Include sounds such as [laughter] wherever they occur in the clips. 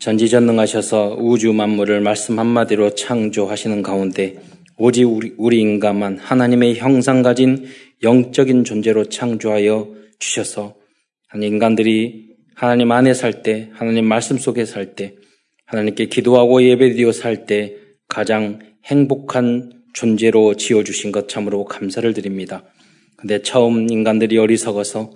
전지전능하셔서 우주 만물을 말씀 한마디로 창조하시는 가운데 오직 우리, 우리 인간만 하나님의 형상 가진 영적인 존재로 창조하여 주셔서 인간들이 하나님 안에 살 때, 하나님 말씀 속에 살 때, 하나님께 기도하고 예배드리고 살때 가장 행복한 존재로 지어주신 것 참으로 감사를 드립니다. 근데 처음 인간들이 어리석어서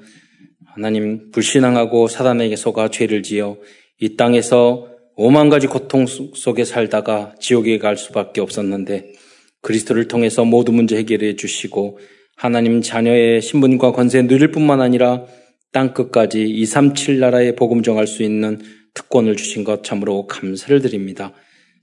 하나님 불신앙하고 사단에게 속아 죄를 지어 이 땅에서 오만 가지 고통 속에 살다가 지옥에 갈 수밖에 없었는데 그리스도를 통해서 모두 문제 해결해 주시고 하나님 자녀의 신분과 권세 누릴 뿐만 아니라 땅 끝까지 237 나라의 복음 정할 수 있는 특권을 주신 것 참으로 감사를 드립니다.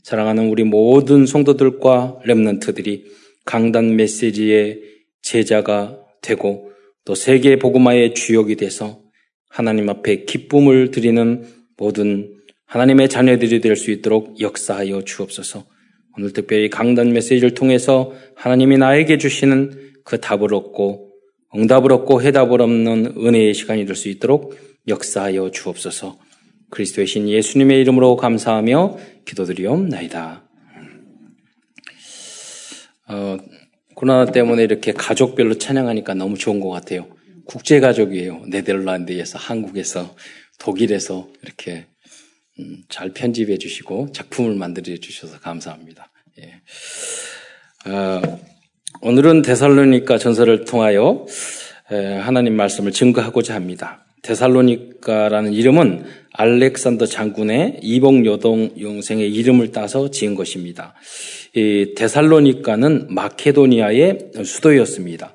사랑하는 우리 모든 성도들과 렘넌트들이 강단 메시지의 제자가 되고 또 세계 복음화의 주역이 돼서 하나님 앞에 기쁨을 드리는 모든 하나님의 자녀들이 될 수 있도록 역사하여 주옵소서. 오늘 특별히 강단 메시지를 통해서 하나님이 나에게 주시는 그 답을 얻고 응답을 얻고 해답을 없는 은혜의 시간이 될 수 있도록 역사하여 주옵소서. 그리스도의 신 예수님의 이름으로 감사하며 기도드리옵나이다. 어, 코로나 때문에 이렇게 가족별로 찬양하니까 너무 좋은 것 같아요. 국제가족이에요. 네덜란드에서, 한국에서, 독일에서 이렇게 음, 잘 편집해 주시고 작품을 만들어 주셔서 감사합니다. 예. 어, 오늘은 데살로니카 전설을 통하여 하나님 말씀을 증거하고자 합니다. 데살로니카라는 이름은 알렉산더 장군의 이복 여동 영생의 이름을 따서 지은 것입니다. 이 데살로니카는 마케도니아의 수도였습니다.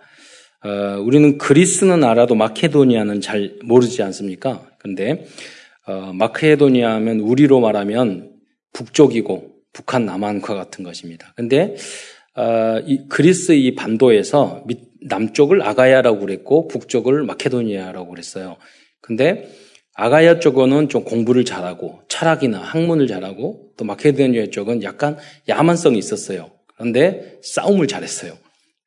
어, 우리는 그리스는 알아도 마케도니아는 잘 모르지 않습니까? 근데 어, 마케도니아 하면 우리로 말하면 북쪽이고 북한 남한과 같은 것입니다. 근데 어, 이 그리스 이 반도에서 남쪽을 아가야라고 그랬고 북쪽을 마케도니아라고 그랬어요. 근데 아가야 쪽은 좀 공부를 잘하고 철학이나 학문을 잘하고 또 마케도니아 쪽은 약간 야만성이 있었어요. 그런데 싸움을 잘했어요.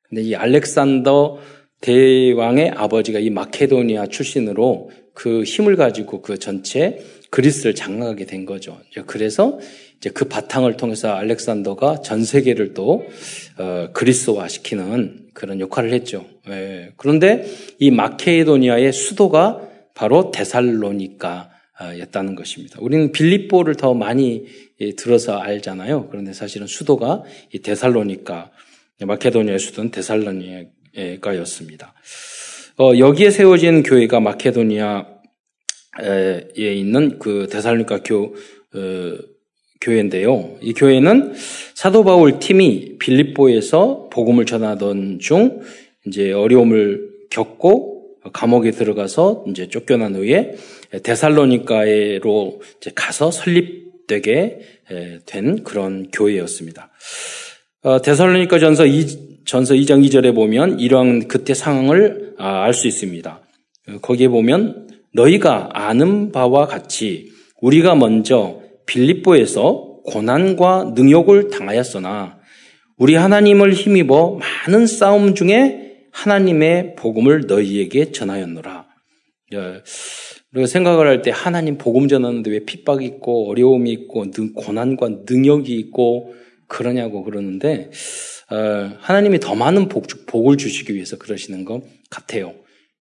근데 이 알렉산더 대왕의 아버지가 이 마케도니아 출신으로 그 힘을 가지고 그 전체 그리스를 장악하게 된 거죠. 그래서 이제 그 바탕을 통해서 알렉산더가 전 세계를 또 어, 그리스화 시키는 그런 역할을 했죠. 예. 그런데 이 마케도니아의 수도가 바로 데살로니카였다는 것입니다. 우리는 빌립보를 더 많이 예, 들어서 알잖아요. 그런데 사실은 수도가 이 데살로니카, 마케도니아의 수도는 데살로니 카였습니다. 어, 여기에 세워진 교회가 마케도니아에 있는 그 데살로니카 교, 어, 교회인데요. 이 교회는 사도 바울 팀이 빌립보에서 복음을 전하던 중 이제 어려움을 겪고 감옥에 들어가서 이제 쫓겨난 후에 데살로니카로 이제 가서 설립되게 된 그런 교회였습니다. 어, 데살로니카 전서 2, 전서 2장 2절에 보면 이러한 그때 상황을 아, 알수 있습니다. 거기에 보면 너희가 아는 바와 같이 우리가 먼저 빌립보에서 고난과 능욕을 당하였으나 우리 하나님을 힘입어 많은 싸움 중에 하나님의 복음을 너희에게 전하였노라. 예. 생각을 할 때 하나님 복음 전하는데 왜 핍박이 있고 어려움이 있고 고난과 능력이 있고 그러냐고 그러는데 어, 하나님이 더 많은 복, 복을 주시기 위해서 그러시는 것 같아요.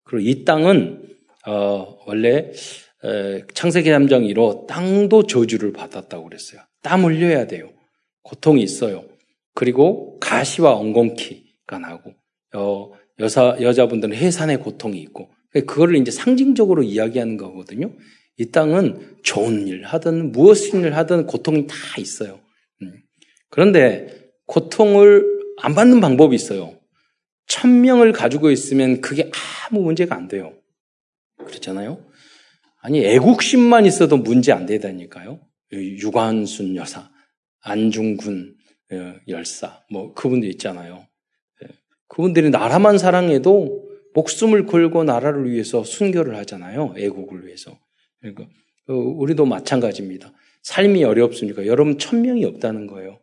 그리고 이 땅은 어, 원래 창세기 3장 1호 땅도 저주를 받았다고 그랬어요. 땀 흘려야 돼요. 고통이 있어요. 그리고 가시와 엉겅퀴가 나고 어, 여사, 여자분들은 해산의 고통이 있고, 그거를 이제 상징적으로 이야기하는 거거든요. 이 땅은 좋은 일 하든 무엇을 하든 고통이 다 있어요. 음. 그런데 고통을 안 받는 방법이 있어요. 천 명을 가지고 있으면 그게 아무 문제가 안 돼요. 그렇잖아요? 아니, 애국심만 있어도 문제 안 되다니까요. 유관순 여사, 안중근 어, 열사, 뭐, 그분들 있잖아요. 그분들이 나라만 사랑해도 목숨을 걸고 나라를 위해서 순교를 하잖아요. 애국을 위해서. 그러니까 어, 우리도 마찬가지입니다. 삶이 어렵습니까? 여러분 천 명이 없다는 거예요.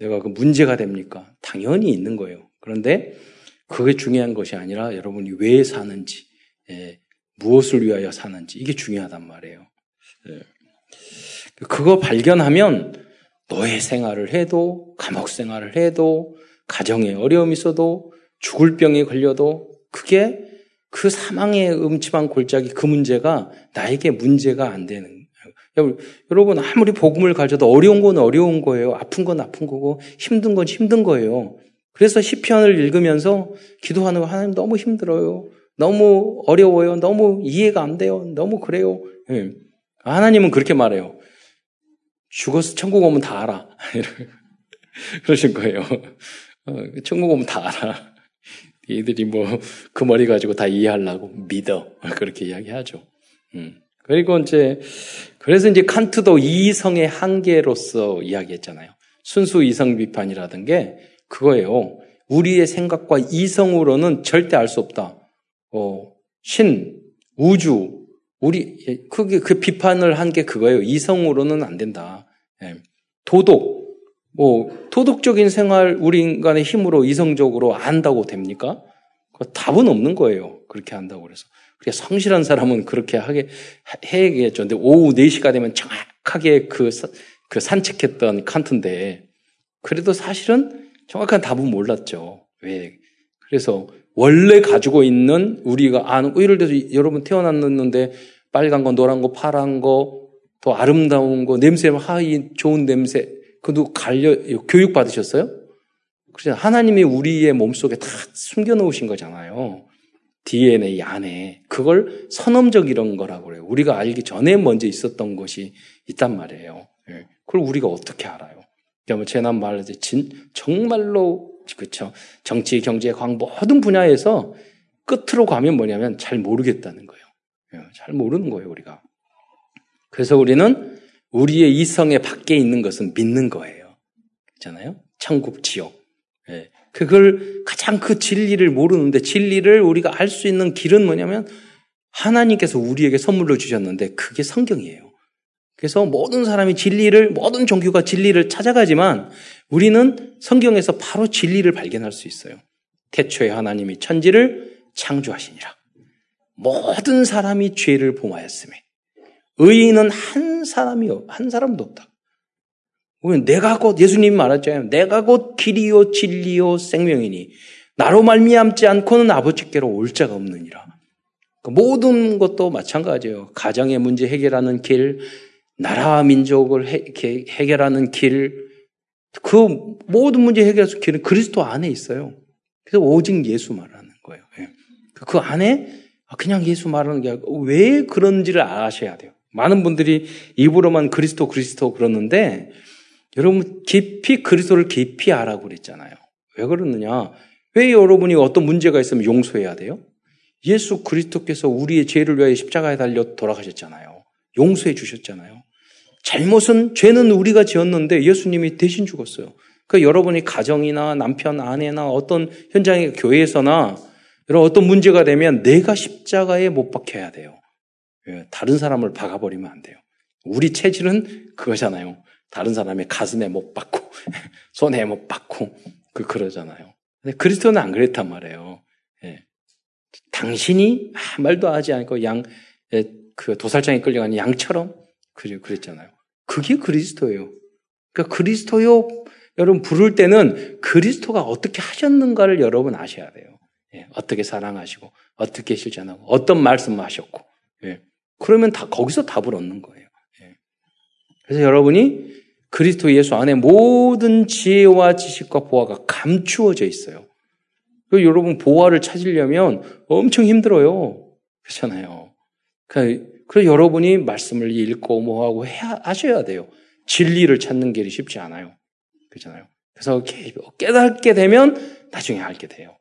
예. 내가 그 문제가 됩니까? 당연히 있는 거예요. 그런데 그게 중요한 것이 아니라 여러분이 왜 사는지, 예, 무엇을 위하여 사는지 이게 중요하단 말이에요. 예. 그거 발견하면 노예 생활을 해도 감옥 생활을 해도 가정에 어려움이 있어도 죽을 병에 걸려도 그게 그 사망의 음침한 골짜기 그 문제가 나에게 문제가 안 되는 여러분 아무리 복음을 가져도 어려운 건 어려운 거예요. 아픈 건 아픈 거고 힘든 건 힘든 거예요. 그래서 시편을 읽으면서 기도하는 거 하나님 너무 힘들어요. 너무 어려워요. 너무 이해가 안 돼요. 너무 그래요. 네. 하나님은 그렇게 말해요. 죽어서 천국 오면 다 알아. [laughs] 그러신 거예요. 어, 천국 오면 다 알아. 이들이 뭐 그 머리 가지고 다 이해하려고 믿어. 그렇게 이야기하죠. 음. 그리고 이제 그래서 이제 칸트도 이성의 한계로서 이야기했잖아요. 순수 이성 비판이라든 게 그거예요. 우리의 생각과 이성으로는 절대 알 수 없다. 어, 신, 우주, 우리 그게 그 비판을 한 게 그거예요. 이성으로는 안 된다. 예. 도덕, 뭐 도덕적인 생활 우리 인간의 힘으로 이성적으로 안다고 됩니까? 그 답은 없는 거예요. 그렇게 한다고 그래서. 그래 성실한 사람은 그렇게 하게 해야겠죠. 근데 오후 4시가 되면 정확하게 그, 그 산책했던 칸트인데 그래도 사실은 정확한 답은 몰랐죠. 왜? 그래서 원래 가지고 있는 우리가 아는 예를 들어서 여러분 태어났는데 빨간 거, 노란 거, 파란 거, 또 아름다운 거, 냄새 하이 좋은 냄새 그도 갈려 교육 받으셨어요? 그래서 하나님이 우리의 몸 속에 다 숨겨 놓으신 거잖아요. DNA 안에 그걸 선험적 이런 거라고 그래요. 우리가 알기 전에 먼저 있었던 것이 있단 말이에요. 예. 그걸 우리가 어떻게 알아요? 그러니까 제난 말하듯이 진 정말로 그렇죠. 정치, 경제, 광 모든 분야에서 끝으로 가면 뭐냐면 잘 모르겠다는 거예요. 예, 잘 모르는 거예요, 우리가. 그래서 우리는 우리의 이성의 밖에 있는 것은 믿는 거예요. 있잖아요. 천국, 지옥. 예. 그걸 가장 그 진리를 모르는데 진리를 우리가 알 수 있는 길은 뭐냐면 하나님께서 우리에게 선물로 주셨는데 그게 성경이에요. 그래서 모든 사람이 진리를, 모든 종교가 진리를 찾아가지만 우리는 성경에서 바로 진리를 발견할 수 있어요. 태초에 하나님이 천지를 창조하시니라. 모든 사람이 죄를 범하였음에 의인은 한 사람이 한 사람도 없다. 내가 곧 예수님이 말했잖아요. 내가 곧 길이요 진리요 생명이니 나로 말미암지 않고는 아버지께로 올 자가 없느니라. 그 모든 것도 마찬가지예요. 가정의 문제 해결하는 길, 나라 민족을 해, 해결하는 길, 그 모든 문제 해결하는 길은 그리스도 안에 있어요. 그래서 오직 예수 말하는 거예요. 예. 그 안에 그냥 예수 말하는 게 아니고 왜 그런지를 아셔야 돼요. 많은 분들이 입으로만 그리스도 그리스도 그러는데 여러분 깊이 그리스도를 깊이 알아고 그랬잖아요. 왜 그러느냐? 왜 여러분이 어떤 문제가 있으면 용서해야 돼요? 예수 그리스도께서 우리의 죄를 위하여 십자가에 달려 돌아가셨잖아요. 용서해 주셨잖아요. 잘못은 죄는 우리가 지었는데 예수님이 대신 죽었어요. 그 여러분이 가정이나 남편, 아내나 어떤 현장의 교회에서나 여러 어떤 문제가 되면 내가 십자가에 못 박혀야 돼요. 예, 다른 사람을 박아버리면 안 돼요. 우리 체질은 그거잖아요. 다른 사람의 가슴에 못 박고, [laughs] 손에 못 박고, 그, 그러잖아요. 근데 그리스도는 안 그랬단 말이에요. 예. 당신이 아무 말도 하지 않고 양, 예, 그 도살장에 끌려가는 양처럼 그래, 그랬잖아요. 그게 그리스도예요. 그러니까 그리스도요, 여러분 부를 때는 그리스도가 어떻게 하셨는가를 여러분 아셔야 돼요. 예, 어떻게 사랑하시고, 어떻게 실천하고, 어떤 말씀하셨고, 예. 그러면 다 거기서 답을 얻는 거예요. 예. 그래서 여러분이 그리스도 예수 안에 모든 지혜와 지식과 보화가 감추어져 있어요. 그 여러분 보화를 찾으려면 엄청 힘들어요. 그렇잖아요. 그러니까 그래서 여러분이 말씀을 읽고 뭐하고 하셔야 돼요. 진리를 찾는 길이 쉽지 않아요. 그렇잖아요. 그래서 깨닫게 되면 나중에 알게 돼요.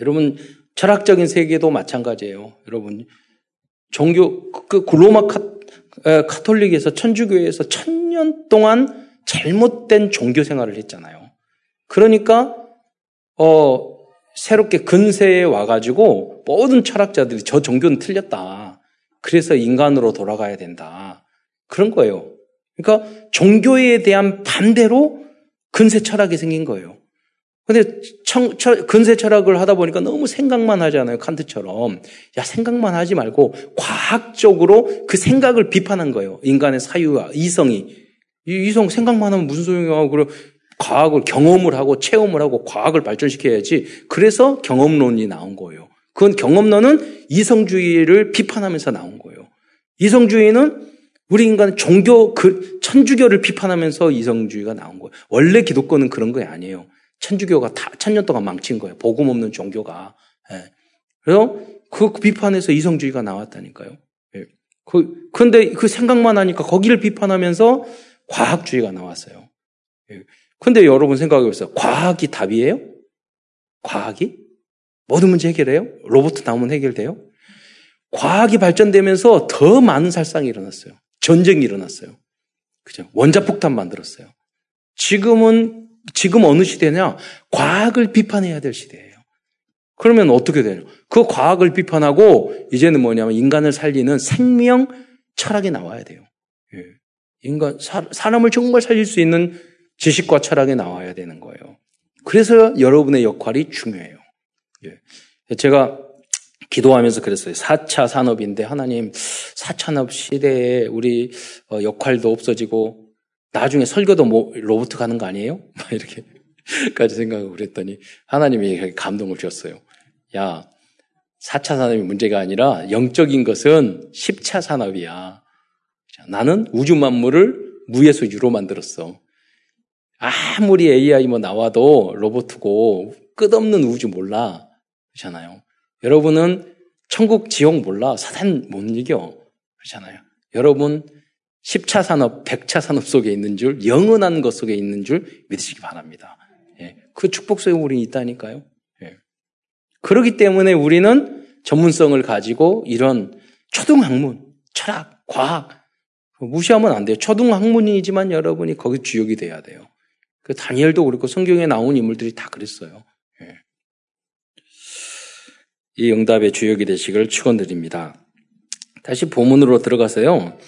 여러분 철학적인 세계도 마찬가지예요. 여러분 종교 그 로마 카, 카톨릭에서 천주교에서 천년 동안 잘못된 종교 생활을 했잖아요. 그러니까 어 새롭게 근세에 와가지고 모든 철학자들이 저 종교는 틀렸다. 그래서 인간으로 돌아가야 된다. 그런 거예요. 그러니까 종교에 대한 반대로 근세 철학이 생긴 거예요. 근데 청, 처, 근세 철학을 하다 보니까 너무 생각만 하잖아요. 칸트처럼. 야, 생각만 하지 말고 과학적으로 그 생각을 비판한 거예요. 인간의 사유와 이성이. 이 이성 생각만 하면 무슨 소용이야. 그래 과학을 경험을 하고 체험을 하고 과학을 발전시켜야지. 그래서 경험론이 나온 거예요. 그건 경험론은 이성주의를 비판하면서 나온 거예요. 이성주의는 우리 인간 종교 그 천주교를 비판하면서 이성주의가 나온 거예요. 원래 기독교는 그런 거 아니에요. 천주교가 다 천년 동안 망친 거예요. 복음 없는 종교가. 예. 그래서 그 비판에서 이성주의가 나왔다니까요. 예. 그, 근데 그 생각만 하니까 거기를 비판하면서 과학주의가 나왔어요. 예. 근데 여러분 생각해 보세요. 과학이 답이에요? 과학이? 모든 문제 해결해요? 로봇 나오면 해결돼요? 과학이 발전되면서 더 많은 살상이 일어났어요. 전쟁이 일어났어요. 그죠? 원자폭탄 만들었어요. 지금은, 지금 어느 시대냐? 과학을 비판해야 될 시대예요. 그러면 어떻게 되냐? 그 과학을 비판하고 이제는 뭐냐면 인간을 살리는 생명 철학이 나와야 돼요. 예. 인간, 사, 사람을 정말 살릴 수 있는 지식과 철학이 나와야 되는 거예요. 그래서 여러분의 역할이 중요해요. 예. 제가 기도하면서 그랬어요. 4차 산업인데 하나님 4차 산업 시대에 우리 어, 역할도 없어지고 나중에 설교도 뭐 로봇 가는 거 아니에요? [laughs] 막 이렇게까지 생각하고 그랬더니 하나님이 감동을 주셨어요. 야, 4차 산업이 문제가 아니라 영적인 것은 10차 산업이야. 나는 우주 만물을 무에서 유로 만들었어. 아무리 AI 뭐 나와도 로봇고 끝없는 우주 몰라. 그렇잖아요. 여러분은 천국 지옥 몰라. 사단 못 이겨. 그렇잖아요. 여러분 10차 산업, 100차 산업 속에 있는 줄, 영원한 것 속에 있는 줄 믿으시기 바랍니다. 예. 그 축복 속에 우리 있다니까요. 예. 그렇기 때문에 우리는 전문성을 가지고 이런 초등학문, 철학, 과학, 무시하면 안 돼요. 초등학문이지만 여러분이 거기 주역이 돼야 돼요. 그 다니엘도 그렇고 성경에 나온 인물들이 다 그랬어요. 이 응답의 주역이 되시기를 축원드립니다. 다시 본문으로 들어가서요.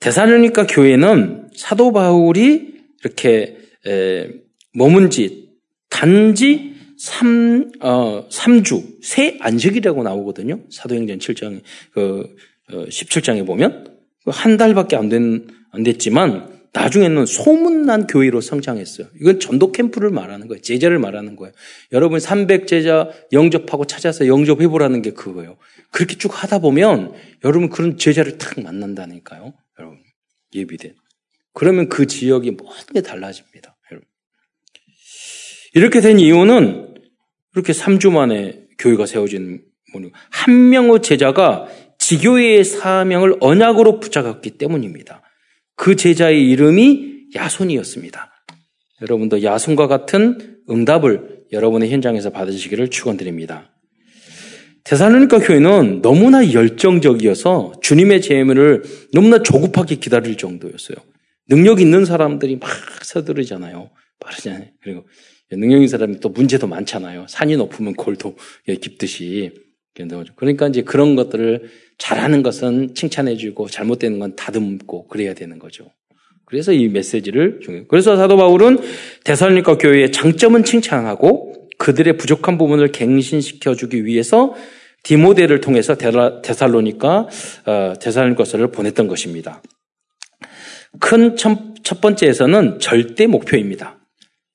대사로니까 교회는 사도 바울이 이렇게 에, 머문 지 단지 3, 어, 3주, 새 안식이라고 나오거든요. 사도행전 7장, 그, 어, 17장에 보면. 한 달밖에 안 된, 안 됐지만, 나중에는 소문난 교회로 성장했어요. 이건 전도 캠프를 말하는 거예요. 제자를 말하는 거예요. 여러분 300 제자 영접하고 찾아서 영접해보라는 게 그거예요. 그렇게 쭉 하다 보면 여러분 그런 제자를 탁 만난다니까요. 예비된. 그러면 그 지역이 모든 게 달라집니다. 이렇게 된 이유는 이렇게 3주 만에 교회가 세워진 한 명의 제자가 지교회의 사명을 언약으로 붙잡았기 때문입니다. 그 제자의 이름이 야손이었습니다. 여러분도 야손과 같은 응답을 여러분의 현장에서 받으시기를 축원드립니다. 대사로니까 교회는 너무나 열정적이어서 주님의 재물을 너무나 조급하게 기다릴 정도였어요. 능력 있는 사람들이 막 서두르잖아요. 빠르잖아요. 그리고 능력 있는 사람이 또 문제도 많잖아요. 산이 높으면 골도 깊듯이. 그러니까 이제 그런 것들을 잘하는 것은 칭찬해주고 잘못되는 건 다듬고 그래야 되는 거죠. 그래서 이 메시지를 중요. 그래서 사도 바울은 대살로니까 교회의 장점은 칭찬하고 그들의 부족한 부분을 갱신시켜 주기 위해서 디모데를 통해서 대살로니까 어, 대살로니까서를 보냈던 것입니다. 큰 첫 번째에서는 절대 목표입니다.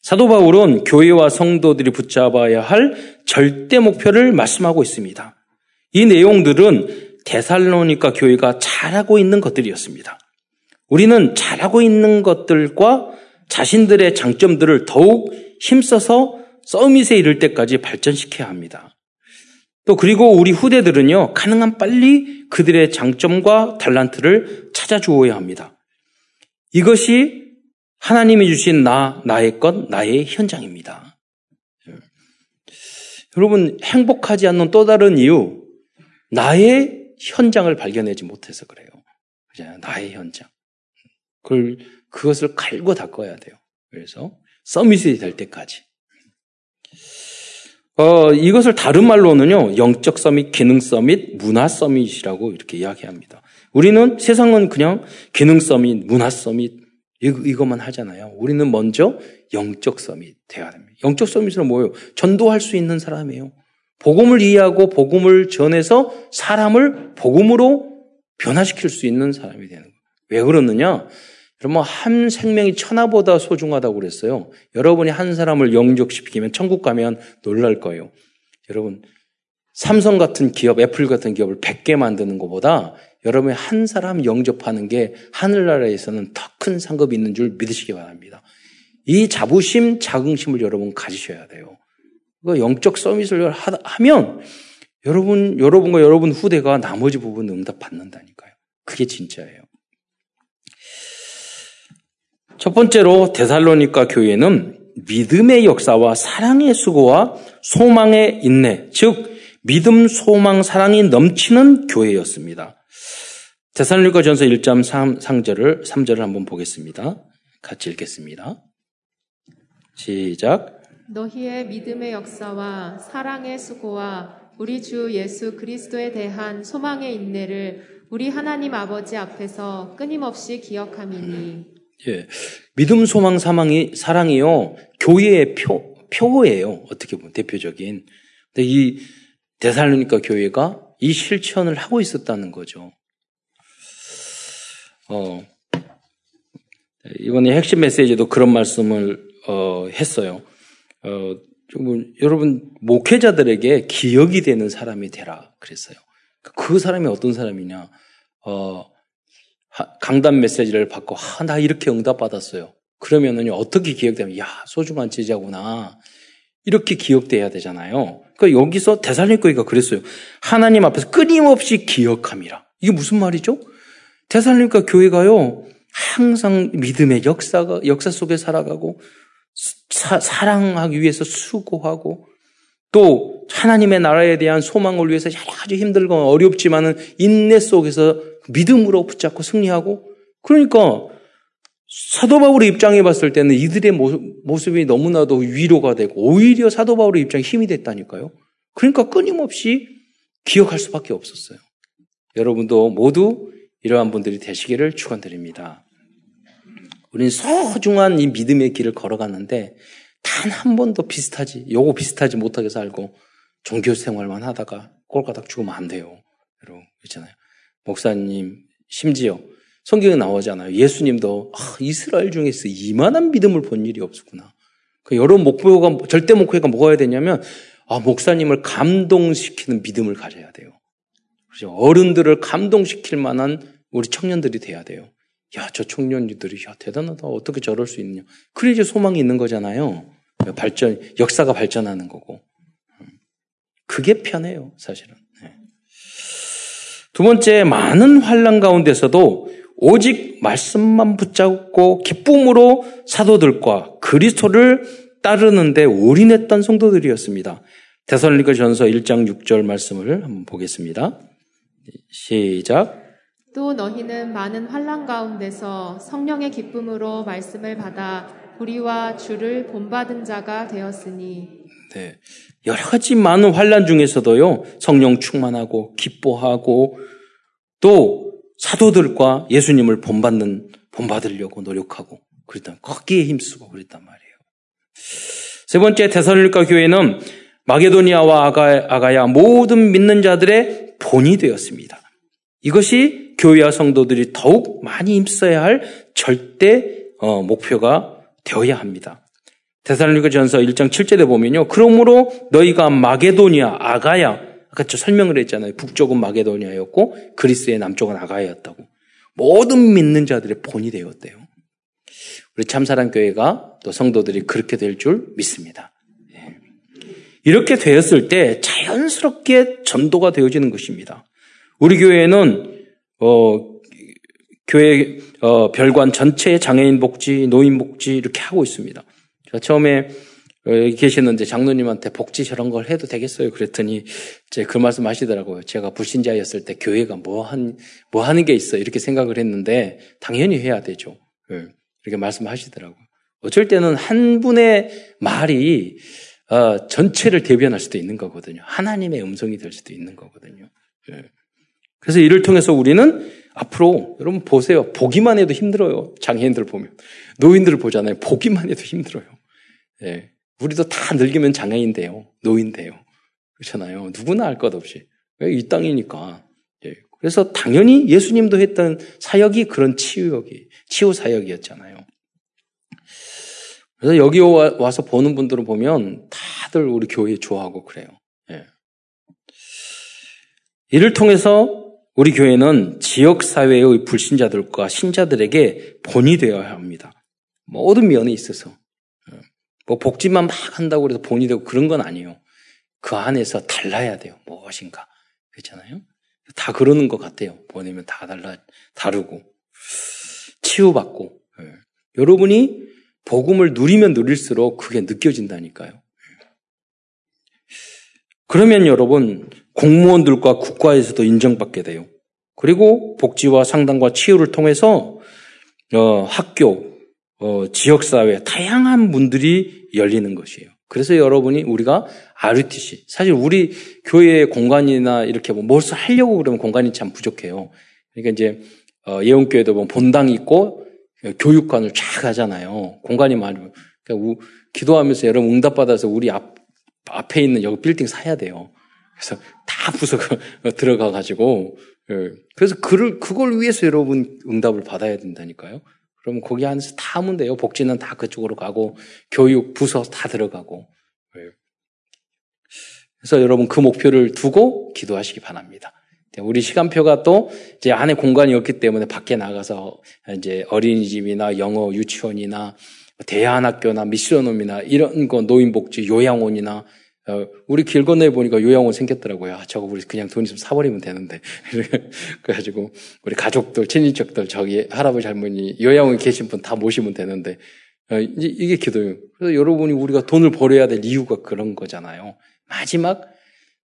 사도 바울은 교회와 성도들이 붙잡아야 할 절대 목표를 말씀하고 있습니다. 이 내용들은 데살로니카 교회가 잘하고 있는 것들이었습니다. 우리는 잘하고 있는 것들과 자신들의 장점들을 더욱 힘써서 서밋에 이를 때까지 발전시켜야 합니다. 또 그리고 우리 후대들은요, 가능한 빨리 그들의 장점과 달란트를 찾아주어야 합니다. 이것이 하나님이 주신 나, 나의 것, 나의 현장입니다. 여러분, 행복하지 않는 또 다른 이유, 나의 현장을 발견하지 못해서 그래요. 그죠? 나의 현장. 그걸, 그것을 갈고 닦아야 돼요. 그래서, 서밋이 될 때까지. 어, 이것을 다른 말로는요, 영적 서밋, 기능 서밋, 문화 서밋이라고 이렇게 이야기합니다. 우리는 세상은 그냥 기능 서밋, 문화 서밋, 이것만 하잖아요. 우리는 먼저 영적 섬이 돼야 됩니다. 영적 서밋은 뭐예요? 전도할 수 있는 사람이에요. 복음을 이해하고 복음을 전해서 사람을 복음으로 변화시킬 수 있는 사람이 되는 거예요. 왜 그러느냐? 여러분, 한 생명이 천하보다 소중하다고 그랬어요. 여러분이 한 사람을 영적시키면 천국 가면 놀랄 거예요. 여러분, 삼성 같은 기업, 애플 같은 기업을 100개 만드는 것보다 여러분이 한 사람 영접하는 게 하늘나라에서는 더 큰 상급이 있는 줄 믿으시기 바랍니다. 이 자부심, 자긍심을 여러분 가지셔야 돼요. 그 영적 서밋을 하면 여러분, 여러분과 여러분 후대가 나머지 부분 응답 받는다니까요. 그게 진짜예요. 첫 번째로 데살로니카 교회는 믿음의 역사와 사랑의 수고와 소망의 인내, 즉 믿음, 소망, 사랑이 넘치는 교회였습니다. 데살로니가 전서 1장 3, 3절을 3절을 한번 보겠습니다. 같이 읽겠습니다. 시작. 너희의 믿음의 역사와 사랑의 수고와 우리 주 예수 그리스도에 대한 소망의 인내를 우리 하나님 아버지 앞에서 끊임없이 기억함이니 예. 믿음, 소망, 사망이, 사랑이요. 교회의 표, 표예요. 어떻게 보면 대표적인. 근데 이 대살로니까 교회가 이 실천을 하고 있었다는 거죠. 어, 이번에 핵심 메시지도 그런 말씀을, 어, 했어요. 어, 좀, 여러분, 목회자들에게 기억이 되는 사람이 되라. 그랬어요. 그 사람이 어떤 사람이냐. 어, 강단 메시지를 받고 아, 나 이렇게 응답받았어요. 그러면은요 어떻게 기억되면 야 소중한 제자구나 이렇게 기억돼야 되잖아요. 그러니까 여기서 대살림교회가 그랬어요. 하나님 앞에서 끊임없이 기억함이라. 이게 무슨 말이죠? 대살림과 교회가요 항상 믿음의 역사가 역사 속에 살아가고 사, 사랑하기 위해서 수고하고 또 하나님의 나라에 대한 소망을 위해서 여러 가지 힘들고 어렵지만은 인내 속에서 믿음으로 붙잡고 승리하고 그러니까 사도 바울의 입장에 봤을 때는 이들의 모습이 너무나도 위로가 되고 오히려 사도 바울의 입장에 힘이 됐다니까요. 그러니까 끊임없이 기억할 수밖에 없었어요. 여러분도 모두 이러한 분들이 되시기를 축원드립니다. 우리는 소중한 이 믿음의 길을 걸어갔는데 단 한 번도 비슷하지, 요거 비슷하지 못하게 살고 종교 생활만 하다가 꼴가닥 죽으면 안 돼요. 여러분, 그렇잖아요. 목사님, 심지어 성경에 나오잖아요. 예수님도 아, 이스라엘 중에서 이만한 믿음을 본 일이 없었구나. 그 여러 목표가 절대 목표가 뭐가 되냐면 아, 목사님을 감동시키는 믿음을 가져야 돼요. 그죠? 어른들을 감동시킬 만한 우리 청년들이 돼야 돼요. 야, 저 청년들이 야, 대단하다. 어떻게 저럴 수 있냐. 그래 이제 소망이 있는 거잖아요. 발전, 역사가 발전하는 거고. 그게 편해요, 사실은. 두 번째, 많은 환란 가운데서도 오직 말씀만 붙잡고 기쁨으로 사도들과 그리스도를 따르는데 올인했던 성도들이었습니다. 대선리가 전서 1장 6절 말씀을 한번 보겠습니다. 시작. 또 너희는 많은 환란 가운데서 성령의 기쁨으로 말씀을 받아 우리와 주를 본받은 자가 되었으니. 네. 여러 가지 많은 환란 중에서도요, 성령 충만하고 기뻐하고 또 사도들과 예수님을 본받는, 본받으려고 노력하고 그랬단, 거기에 힘쓰고 그랬단 말이에요. 세 번째 대선일가 교회는 마게도니아와 아가, 아가야 모든 믿는 자들의 본이 되었습니다. 이것이 교회와 성도들이 더욱 많이 힘써야 할 절대 어, 목표가 되어야 합니다. 대살로니가 전서 1장 7절에 보면요. 그러므로 너희가 마게도니아, 아가야, 아까 저 설명을 했잖아요. 북쪽은 마게도니아였고 그리스의 남쪽은 아가야였다고. 모든 믿는 자들의 본이 되었대요. 우리 참사랑 교회가 또 성도들이 그렇게 될 줄 믿습니다. 예. 이렇게 되었을 때 자연스럽게 전도가 되어지는 것입니다. 우리 교회는 어, 교회 어, 별관 전체 장애인 복지, 노인 복지 이렇게 하고 있습니다. 처음에 여기 계시는데 장로님한테 복지 저런 걸 해도 되겠어요? 그랬더니 이제 그 말씀 하시더라고요. 제가 불신자였을 때 교회가 뭐 한, 뭐 하는 게 있어. 이렇게 생각을 했는데 당연히 해야 되죠. 예, 이렇게 말씀하시더라고요. 어쩔 때는 한 분의 말이 어, 전체를 대변할 수도 있는 거거든요. 하나님의 음성이 될 수도 있는 거거든요. 예. 그래서 이를 통해서 우리는 앞으로 여러분 보세요. 보기만 해도 힘들어요. 장애인들 보면. 노인들을 보잖아요. 보기만 해도 힘들어요. 예. 우리도 다 늙으면 장애인데요. 노인데요. 그렇잖아요. 누구나 할 것 없이. 이 땅이니까. 예. 그래서 당연히 예수님도 했던 사역이 그런 치유역이, 치유 사역이었잖아요. 그래서 여기 와서 보는 분들을 보면 다들 우리 교회 좋아하고 그래요. 예. 이를 통해서 우리 교회는 지역사회의 불신자들과 신자들에게 본이 되어야 합니다. 모든 면에 있어서. 예. 뭐 복지만 막 한다고 해서 본이 되고 그런 건 아니에요. 그 안에서 달라야 돼요. 무엇인가. 그렇잖아요? 다 그러는 것 같아요. 보내면 다 달라, 다르고. 치유받고. 예. 여러분이 복음을 누리면 누릴수록 그게 느껴진다니까요. 그러면 여러분 공무원들과 국가에서도 인정받게 돼요. 그리고 복지와 상담과 치유를 통해서 어, 학교, 어, 지역사회 다양한 문들이 열리는 것이에요. 그래서 여러분이 우리가 RUTC 사실 우리 교회 공간이나 이렇게 뭐 무엇을 하려고 그러면 공간이 참 부족해요. 그러니까 이제 어, 예원교회도 보면 본당이 있고 교육관을 쫙 하잖아요. 공간이 많으면. 그러니까 우, 기도하면서 여러분 응답 받아서 우리 앞, 앞에 있는 여기 빌딩 사야 돼요. 그래서 다 부서가 [laughs] 들어가 가지고 예. 그래서 그를 그걸 위해서 여러분 응답을 받아야 된다니까요. 그러면 거기 안에서 다 하면 돼요. 복지는 다 그쪽으로 가고 교육 부서 다 들어가고. 예. 그래서 여러분 그 목표를 두고 기도하시기 바랍니다. 우리 시간표가 또 이제 안에 공간이 없기 때문에 밖에 나가서 이제 어린이집이나 영어 유치원이나 대안학교나 미션홈이나 이런 거 노인복지 요양원이나 어, 우리 길 건너에 보니까 요양원 생겼더라고요. 아, 저거 우리 그냥 돈 있으면 사버리면 되는데. [laughs] 그래가지고 우리 가족들, 친인척들 저기 할아버지 할머니 요양원에 계신 분 다 모시면 되는데 어, 이게 기도예요. 그래서 여러분이 우리가 돈을 벌어야 될 이유가 그런 거잖아요. 마지막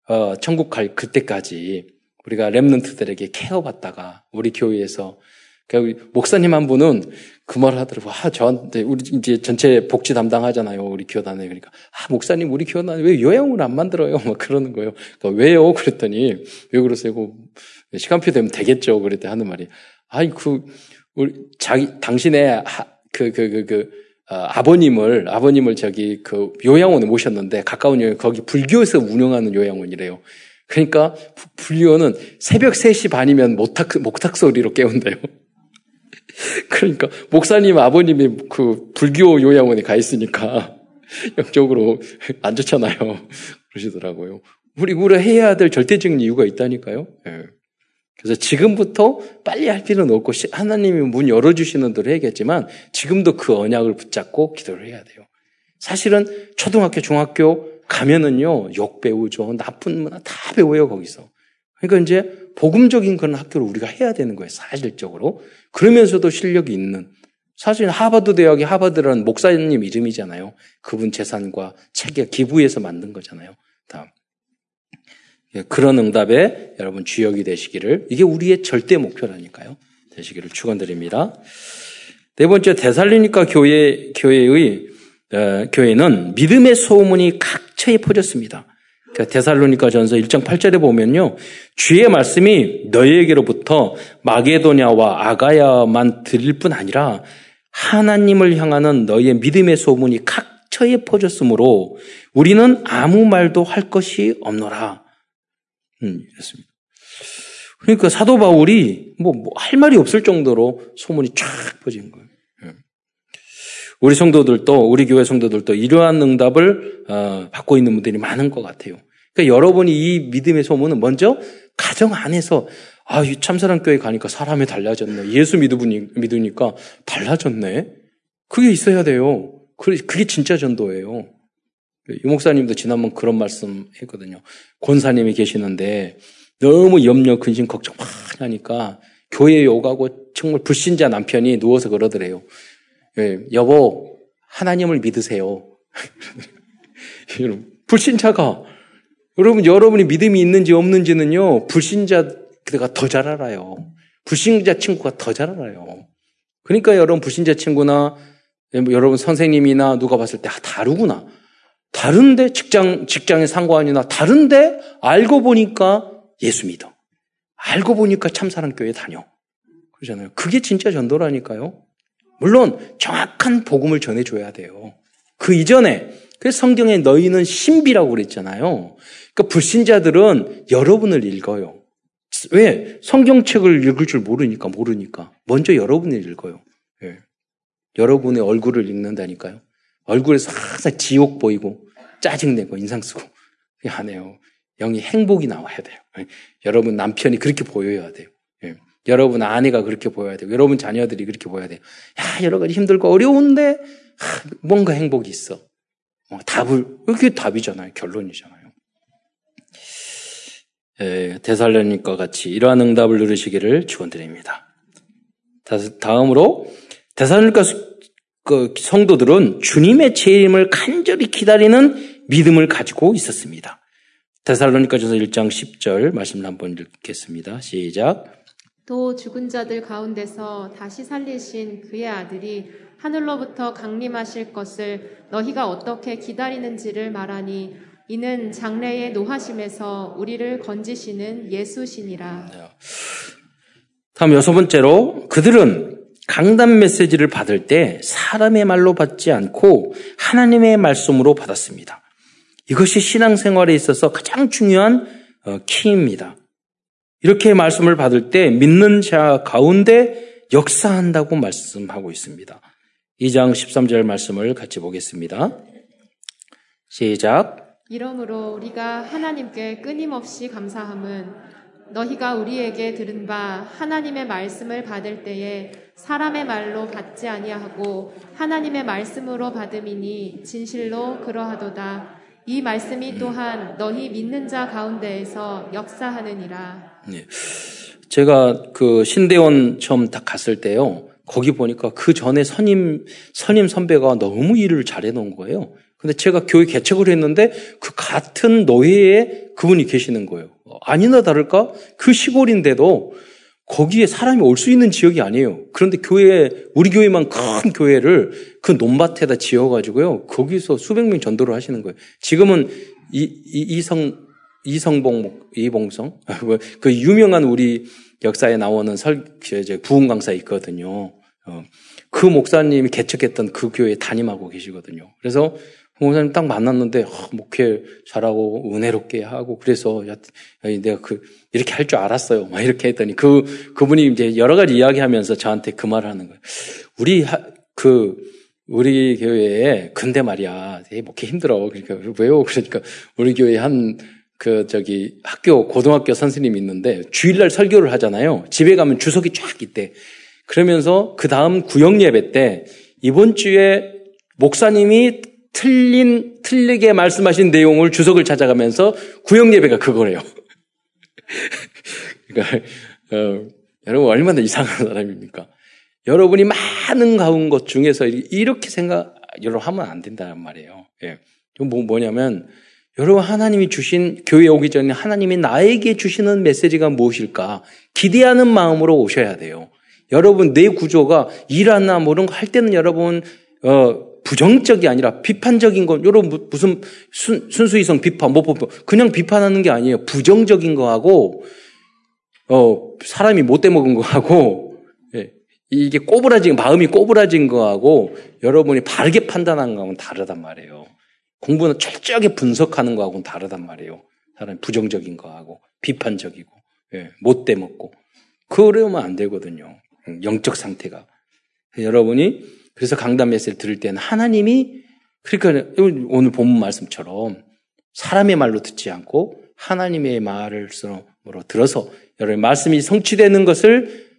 어, 천국 갈 그때까지 우리가 랩런트들에게 케어받다가 우리 교회에서 그러니까 목사님 한 분은 그 말을 하더라고. 아, 저한테, 우리 이제 전체 복지 담당하잖아요. 우리 교단에. 그러니까, 아, 목사님, 우리 교단에 왜 요양을 안 만들어요? 막 그러는 거예요. 그러니까 왜요? 그랬더니, 왜 그러세요? 그 시간표 되면 되겠죠. 그랬더니 하는 말이. 아이, 그, 우리, 자기, 당신의, 하, 그, 그, 그, 그, 어, 아버님을, 아버님을 저기 그 요양원에 모셨는데, 가까운 요양, 거기 불교에서 운영하는 요양원이래요. 그러니까 불교는 새벽 3시 반이면 목탁, 목탁 소리로 깨운대요. [laughs] 그러니까 목사님 아버님이 그 불교 요양원에 가 있으니까 [laughs] 영적으로 [laughs] 안 좋잖아요. 그러시더라고요. 우리 우리 해야 될 절대적인 이유가 있다니까요. 예. 그래서 지금부터 빨리 할 필요는 없고 하나님이 문 열어주시는 대로 해야겠지만 지금도 그 언약을 붙잡고 기도를 해야 돼요. 사실은 초등학교, 중학교 가면은요 욕 배우죠, 나쁜 문화 다 배워요 거기서. 그러니까 이제 복음적인 그런 학교를 우리가 해야 되는 거예요 사실적으로. 그러면서도 실력이 있는 사실 하버드 대학의 하버드라는 목사님 이름이잖아요. 그분 재산과 책에 기부해서 만든 거잖아요. 다음. 예, 그런 응답에 여러분 주역이 되시기를 이게 우리의 절대 목표라니까요. 되시기를 축원드립니다. 네 번째 대살리니까 교회 교회의 어, 교회는 믿음의 소문이 각처에 퍼졌습니다. 그러니까 데살로니가 전서 1장 8절에 보면요. 주의 말씀이 너희에게로부터 마게도냐와 아가야만 들릴 뿐 아니라 하나님을 향하는 너희의 믿음의 소문이 각처에 퍼졌으므로 우리는 아무 말도 할 것이 없노라. 음, 이랬습니다. 그러니까 사도 바울이 뭐 할 말이 없을 정도로 소문이 쫙 퍼진 거예요. 예. 우리 성도들도 우리 교회 성도들도 이러한 응답을 어, 받고 있는 분들이 많은 것 같아요. 그러니까 여러분이 이 믿음의 소문은 먼저 가정 안에서 아, 이 참사랑 교회 가니까 사람이 달라졌네. 예수 믿으니, 믿으니까 달라졌네. 그게 있어야 돼요. 그게 진짜 전도예요. 유 목사님도 지난번 그런 말씀 했거든요. 권사님이 계시는데 너무 염려, 근심, 걱정 많이 하니까 교회에 오가고 정말 불신자 남편이 누워서 그러더래요. 예, 여보, 하나님을 믿으세요. [laughs] 불신자가 여러분, 여러분이 믿음이 있는지 없는지는요, 불신자가 더 잘 알아요. 불신자 친구가 더 잘 알아요. 그러니까 여러분, 불신자 친구나, 여러분 선생님이나 누가 봤을 때, 아, 다르구나. 다른데, 직장, 직장의 상관이나 다른데, 알고 보니까 예수 믿어. 알고 보니까 참사랑 교회 다녀. 그러잖아요. 그게 진짜 전도라니까요. 물론 정확한 복음을 전해줘야 돼요. 그 이전에 그래서 성경에 너희는 신비라고 그랬잖아요. 그러니까 불신자들은 여러분을 읽어요. 왜? 성경책을 읽을 줄 모르니까 모르니까 먼저 여러분을 읽어요. 예. 여러분의 얼굴을 읽는다니까요. 얼굴에서 항상 지옥 보이고 짜증내고 인상 쓰고 안 해요. 영이 행복이 나와야 돼요. 예. 여러분 남편이 그렇게 보여야 돼요. 예. 여러분 아내가 그렇게 보여야 돼요. 여러분 자녀들이 그렇게 보여야 돼요. 야, 여러 가지 힘들고 어려운데 하, 뭔가 행복이 있어. 어, 답을 그게 답이잖아요. 결론이잖아요. 예, 대살로니까 같이 이러한 응답을 누르시기를 축원드립니다. 다음으로 대살로니까 그 성도들은 주님의 재림을 간절히 기다리는 믿음을 가지고 있었습니다. 데살로니가전서 1장 10절 말씀을 한번 읽겠습니다. 시작. 또 죽은 자들 가운데서 다시 살리신 그의 아들이 하늘로부터 강림하실 것을 너희가 어떻게 기다리는지를 말하니 이는 장래의 노하심에서 우리를 건지시는 예수시니라. 네. 다음 여섯 번째로 그들은 강단 메시지를 받을 때 사람의 말로 받지 않고 하나님의 말씀으로 받았습니다. 이것이 신앙생활에 있어서 가장 중요한 어, 키입니다. 이렇게 말씀을 받을 때 믿는 자 가운데 역사한다고 말씀하고 있습니다. 2장 13절 말씀을 같이 보겠습니다. 시작. 이러므로 우리가 하나님께 끊임없이 감사함은 너희가 우리에게 들은 바 하나님의 말씀을 받을 때에 사람의 말로 받지 아니하고 하나님의 말씀으로 받음이니 진실로 그러하도다. 이 말씀이 또한 너희 믿는 자 가운데에서 역사하느니라. 네. 제가 그 신대원 처음 딱 갔을 때요. 거기 보니까 그 전에 선임 선임 선배가 너무 일을 잘해 놓은 거예요. 근데 제가 교회 개척을 했는데 그 같은 노예에 그분이 계시는 거예요. 아니나 다를까 그 시골인데도 거기에 사람이 올 수 있는 지역이 아니에요. 그런데 교회, 우리 교회만 큰 교회를 그 논밭에다 지어가지고요. 거기서 수백 명 전도를 하시는 거예요. 지금은 이, 이, 이성, 이성봉, 이봉성? [laughs] 뭐그 유명한 우리 역사에 나오는 설, 이제 부흥 강사 있거든요. 어, 그 목사님이 개척했던 그 교회에 담임하고 계시거든요. 그래서 목사님 딱 만났는데 어, 목회 잘하고 은혜롭게 하고 그래서 야, 내가 그 이렇게 할 줄 알았어요. 막 이렇게 했더니 그 그분이 이제 여러 가지 이야기 하면서 저한테 그 말을 하는 거예요. 우리 하, 그 우리 교회에 근데 말이야 목회 힘들어. 그러니까 왜요? 그러니까 우리 교회 한 그 저기 학교 고등학교 선생님이 있는데 주일날 설교를 하잖아요. 집에 가면 주석이 쫙 있대. 그러면서 그 다음 구역 예배 때 이번 주에 목사님이 틀린, 틀리게 말씀하신 내용을 주석을 찾아가면서 구역 예배가 그거래요. [laughs] 그러니까, 어, 여러분 얼마나 이상한 사람입니까? 여러분이 많은 가운 것 중에서 이렇게 생각, 여러분 하면 안 된다는 말이에요. 예. 뭐, 뭐냐면, 여러분 하나님이 주신, 교회 오기 전에 하나님이 나에게 주시는 메시지가 무엇일까? 기대하는 마음으로 오셔야 돼요. 여러분, 내 구조가 일하나 뭐런 거 할 때는 여러분, 어, 부정적이 아니라 비판적인 건 여러분 무슨 순, 순수이성 비판 뭐, 뭐, 뭐 그냥 비판하는 게 아니에요. 부정적인 거하고 어 사람이 못돼 먹은 거하고 예, 이게 꼬부라진 마음이 꼬부라진 거하고 여러분이 바르게 판단하는 거하고는 다르단 말이에요. 공부는 철저하게 분석하는 거하고는 다르단 말이에요. 사람이 부정적인 거하고 비판적이고 예, 못돼 먹고 그러면 안 되거든요. 영적 상태가 여러분이 그래서 강단 메시지를 들을 때는 하나님이 그러니까 오늘 본문 말씀처럼 사람의 말로 듣지 않고 하나님의 말을 들어서 여러분 말씀이 성취되는 것을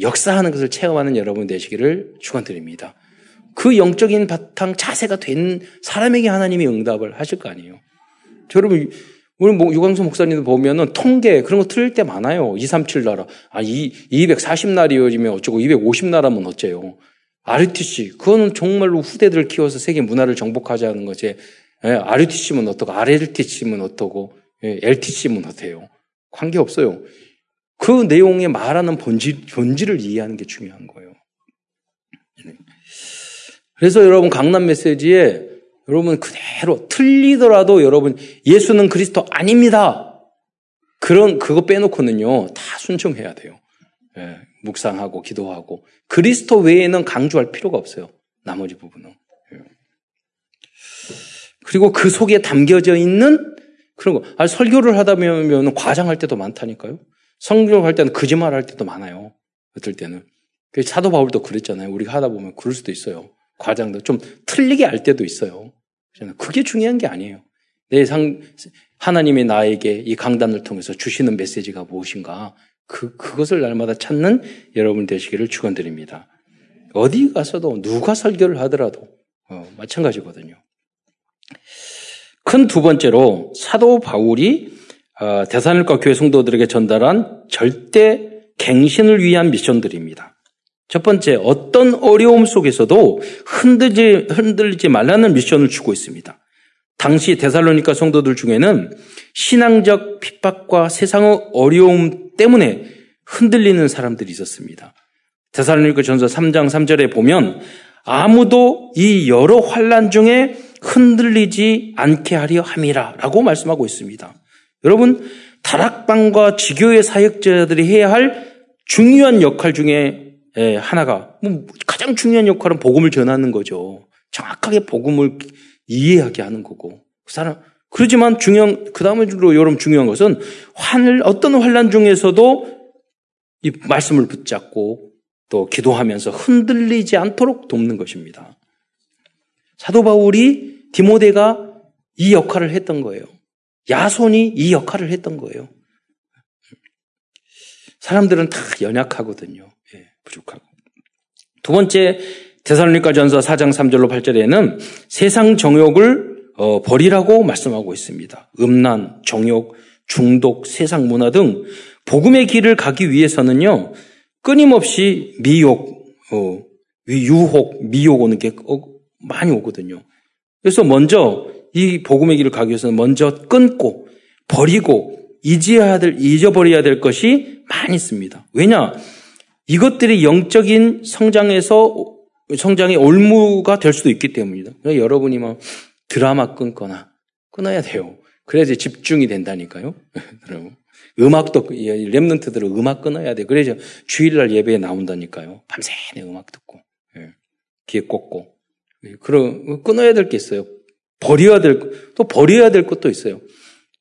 역사하는 것을 체험하는 여러분 되시기를 축원드립니다. 그 영적인 바탕 자세가 된 사람에게 하나님이 응답을 하실 거 아니에요. 여러분 우리 뭐 유광수 목사님도 보면은 통계 그런 거 틀릴 때 많아요. 237 나라. 아, 2, 240날이면 어쩌고 250나라면 어째요. RUTC, 그거는 정말로 후대들을 키워서 세계 문화를 정복하자는 거지. 예, RUTC면 어떻고, RLTC면 어떻고, 예, LTC면 어때요? 관계없어요. 그 내용에 말하는 본질, 본질을 이해하는 게 중요한 거예요. 그래서 여러분 강남 메시지에 여러분 그대로 틀리더라도 여러분 예수는 그리스도 아닙니다. 그런 그거 빼놓고는요 다 순종해야 돼요. 예, 묵상하고 기도하고 그리스도 외에는 강조할 필요가 없어요. 나머지 부분은. 예. 그리고 그 속에 담겨져 있는 그런 거. 아, 설교를 하다 보면 과장할 때도 많다니까요. 성경할 때는 거짓말 할 때도 많아요. 어떨 때는. 그 사도 바울도 그랬잖아요. 우리가 하다 보면 그럴 수도 있어요. 과장도 좀 틀리게 알 때도 있어요. 그게 중요한 게 아니에요. 내 상, 하나님이 나에게 이 강단을 통해서 주시는 메시지가 무엇인가. 그, 그것을 날마다 찾는 여러분 되시기를 축원드립니다. 어디 가서도 누가 설교를 하더라도 어, 마찬가지거든요. 큰 두 번째로 사도 바울이 어, 대산일과 교회 성도들에게 전달한 절대 갱신을 위한 미션들입니다. 첫 번째, 어떤 어려움 속에서도 흔들지, 흔들리지 말라는 미션을 주고 있습니다. 당시 데살로니카 성도들 중에는 신앙적 핍박과 세상의 어려움 때문에 흔들리는 사람들이 있었습니다. 데살로니카 전서 3장 3절에 보면 아무도 이 여러 환란 중에 흔들리지 않게 하려 함이라라고 말씀하고 있습니다. 여러분 다락방과 지교의 사역자들이 해야 할 중요한 역할 중에 하나가 뭐 가장 중요한 역할은 복음을 전하는 거죠. 정확하게 복음을 이해하게 하는 거고 그 사람 그렇지만 중요한 그 다음으로 여러분 중요한 것은 환을 어떤 환란 중에서도 이 말씀을 붙잡고 또 기도하면서 흔들리지 않도록 돕는 것입니다. 사도 바울이 디모데가 이 역할을 했던 거예요. 야손이 이 역할을 했던 거예요. 사람들은 다 연약하거든요. 예, 부족하고. 두 번째 대살로니가 전서 4장 3절로 8절에는 세상 정욕을 어, 버리라고 말씀하고 있습니다. 음란, 정욕, 중독, 세상 문화 등 복음의 길을 가기 위해서는요, 끊임없이 미욕, 어, 유혹, 미혹 오는 게 어, 많이 오거든요. 그래서 먼저 이 복음의 길을 가기 위해서는 먼저 끊고 버리고 잊어야 될, 잊어버려야 될 것이 많이 있습니다. 왜냐? 이것들이 영적인 성장에서 성장의 올무가 될 수도 있기 때문입니다. 그러니까 여러분이 뭐 드라마 끊거나 끊어야 돼요. 그래야지 집중이 된다니까요. [laughs] 음악도 랩런트들은 음악 끊어야 돼. 그래야 주일날 예배에 나온다니까요. 밤새내 음악 듣고 예. 귀에 꽂고 예, 그럼 끊어야 될 게 있어요. 버려야 될 또 버려야 될 것도 있어요.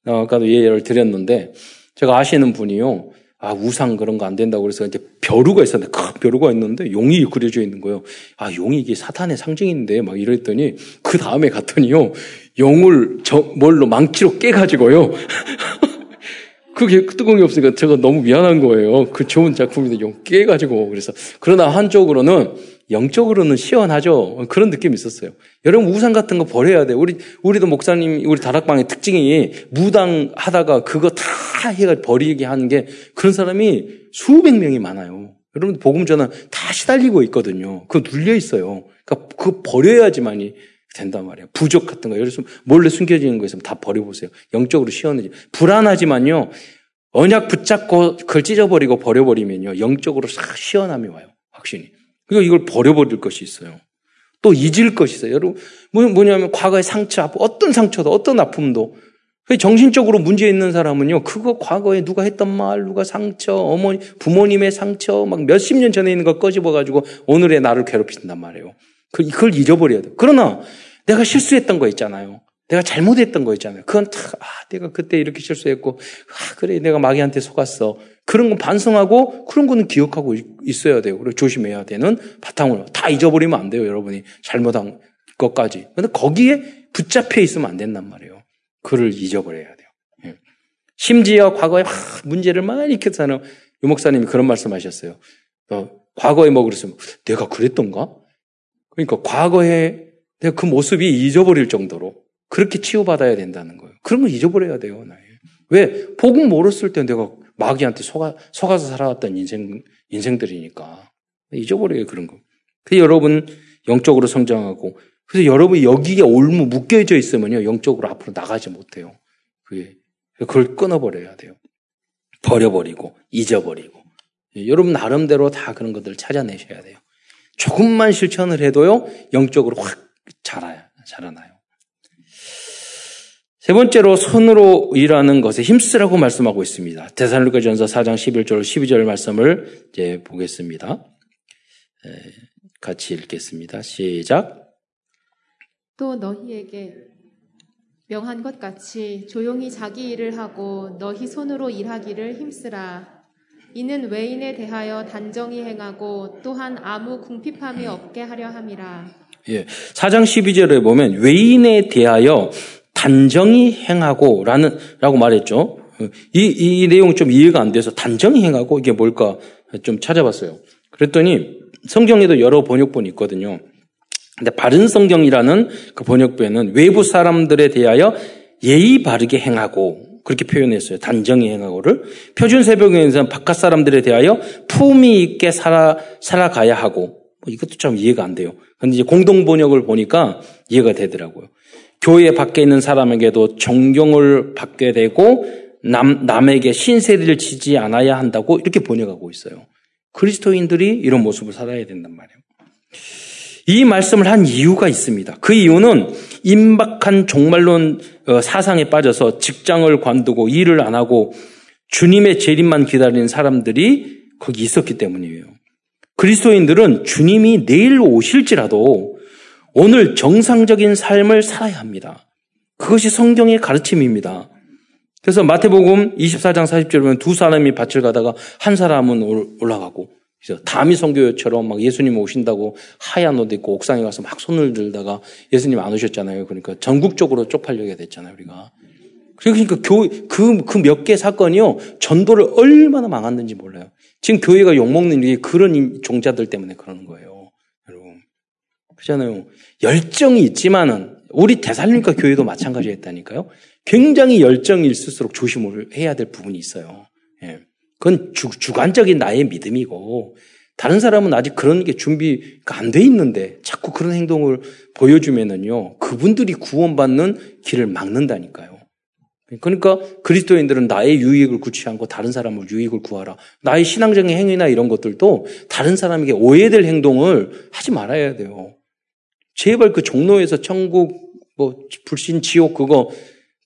어, 아까도 예를 드렸는데 제가 아시는 분이요. 아, 우상 그런 거 안 된다고 그래서 이제 벼루가 있었는데, 큰 벼루가 있는데, 용이 그려져 있는 거예요. 아, 용이 이게 사탄의 상징인데, 막 이랬더니, 그 다음에 갔더니요, 용을 저, 뭘로, 망치로 깨가지고요. [laughs] 그게 뚜껑이 없으니까 제가 너무 미안한 거예요. 그 좋은 작품인데 용 깨가지고. 그래서, 그러나 한쪽으로는, 영적으로는 시원하죠. 그런 느낌이 있었어요. 여러분 우상 같은 거 버려야 돼. 우리 우리도 목사님 우리 다락방의 특징이 무당 하다가 그거 다 해가 버리게 하는 게 그런 사람이 수백 명이 많아요. 여러분 복음 전환 다 시달리고 있거든요. 그거 눌려 있어요. 그러니까 그 버려야지만이 된단 말이에요. 부족 같은 거. 예를 들어서 몰래 숨겨지는 거 있으면 다 버려보세요. 영적으로 시원해지. 불안하지만요. 언약 붙잡고 그걸 찢어버리고 버려버리면요. 영적으로 싹 시원함이 와요. 확신이. 그러니까 이걸 버려버릴 것이 있어요. 또 잊을 것이 있어요. 여러분, 뭐, 뭐냐면 과거의 상처, 어떤 상처도, 어떤 아픔도. 정신적으로 문제 있는 사람은요, 그거 과거에 누가 했던 말, 누가 상처, 어머니, 부모님의 상처, 막 몇십 년 전에 있는 거 꺼집어가지고 오늘의 나를 괴롭힌단 말이에요. 그, 그걸 잊어버려야 돼. 그러나 내가 실수했던 거 있잖아요. 내가 잘못했던 거 있잖아요. 그건 다, 아, 내가 그때 이렇게 실수했고, 아, 그래, 내가 마귀한테 속았어. 그런 건 반성하고, 그런 거는 기억하고 있어야 돼요. 그리고 조심해야 되는 바탕으로. 다 잊어버리면 안 돼요, 여러분이. 잘못한 것까지. 근데 거기에 붙잡혀 있으면 안 된단 말이에요. 그를 잊어버려야 돼요. 예. 심지어 과거에 막 문제를 많이 일으켰잖아요. 유 목사님이 그런 말씀 하셨어요. 어, 과거에 뭐 그랬으면, 내가 그랬던가? 그러니까 과거에 내가 그 모습이 잊어버릴 정도로 그렇게 치유받아야 된다는 거예요. 그런 걸 잊어버려야 돼요, 나에. 왜? 복음 모르을 때 내가 마귀한테 속아, 속아서 살아왔던 인생, 인생들이니까. 잊어버려요, 그런 거. 그 여러분 영적으로 성장하고, 그래서 여러분이 여기에 올무 묶여져 있으면요, 영적으로 앞으로 나가지 못해요. 그게. 그걸 끊어버려야 돼요. 버려버리고, 잊어버리고. 여러분 나름대로 다 그런 것들을 찾아내셔야 돼요. 조금만 실천을 해도요, 영적으로 확 자라요, 자라나요. 세 번째로 손으로 일하는 것에 힘쓰라고 말씀하고 있습니다. 대살로가 전서 4장 11절 12절 말씀을 이제 보겠습니다. 같이 읽겠습니다. 시작. 또 너희에게 명한 것 같이 조용히 자기 일을 하고 너희 손으로 일하기를 힘쓰라. 이는 외인에 대하여 단정히 행하고 또한 아무 궁핍함이 없게 하려 함이라. 예. 4장 12절에 보면 외인에 대하여 단정히 행하고 라는 라고 말했죠. 이, 이 내용 좀 이해가 안 돼서 단정히 행하고 이게 뭘까 좀 찾아봤어요. 그랬더니 성경에도 여러 번역본이 있거든요. 근데 바른 성경이라는 그 번역본에는 외부 사람들에 대하여 예의 바르게 행하고 그렇게 표현했어요. 단정히 행하고를. 표준 새벽에서는 바깥 사람들에 대하여 품위 있게 살아, 살아가야 하고 뭐 이것도 참 이해가 안 돼요. 근데 이제 공동 번역을 보니까 이해가 되더라고요. 교회 밖에 있는 사람에게도 존경을 받게 되고 남, 남에게 신세를 지지 않아야 한다고 이렇게 번역하고 있어요. 그리스도인들이 이런 모습을 살아야 된단 말이에요. 이 말씀을 한 이유가 있습니다. 그 이유는 임박한 종말론 어, 사상에 빠져서 직장을 관두고 일을 안 하고 주님의 재림만 기다리는 사람들이 거기 있었기 때문이에요. 그리스도인들은 주님이 내일 오실지라도 오늘 정상적인 삶을 살아야 합니다. 그것이 성경의 가르침입니다. 그래서 마태복음 24장 40절에 보면 두 사람이 밭을 가다가 한 사람은 올라가고 그래서 다미 성교처럼 막 예수님 오신다고 하얀 옷 입고 옥상에 가서 막 손을 들다가 예수님 안 오셨잖아요. 그러니까 전국적으로 쪽팔려게 됐잖아요, 우리가. 그러니까 교, 그, 그 몇 개 사건이요. 전도를 얼마나 망했는지 몰라요. 지금 교회가 욕먹는 게 그런 종자들 때문에 그러는 거예요. 여러분. 그렇잖아요. 열정이 있지만은, 우리 대살림과 교회도 마찬가지였다니까요. 굉장히 열정이 있을수록 조심을 해야 될 부분이 있어요. 예. 그건 주, 주관적인 나의 믿음이고 다른 사람은 아직 그런 게 준비가 안 돼 있는데 자꾸 그런 행동을 보여주면은요 그분들이 구원받는 길을 막는다니까요. 그러니까 그리스도인들은 나의 유익을 구치 않고 다른 사람을 유익을 구하라. 나의 신앙적인 행위나 이런 것들도 다른 사람에게 오해될 행동을 하지 말아야 돼요. 제발 그 종로에서 천국 뭐 불신 지옥 그거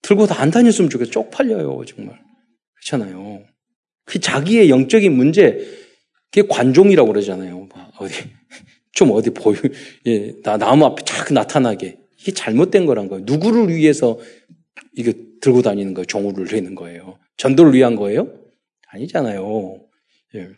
들고 다 안 다녔으면 좋겠어. 쪽팔려요 정말. 그렇잖아요. 그 자기의 영적인 문제, 그게 관종이라고 그러잖아요. 어디, [laughs] 좀 어디 보여, 예, 나, 나무 앞에 쫙 나타나게. 이게 잘못된 거란 거예요. 누구를 위해서 이게 들고 다니는 거예요? 종우를 내는 거예요. 전도를 위한 거예요? 아니잖아요. 예.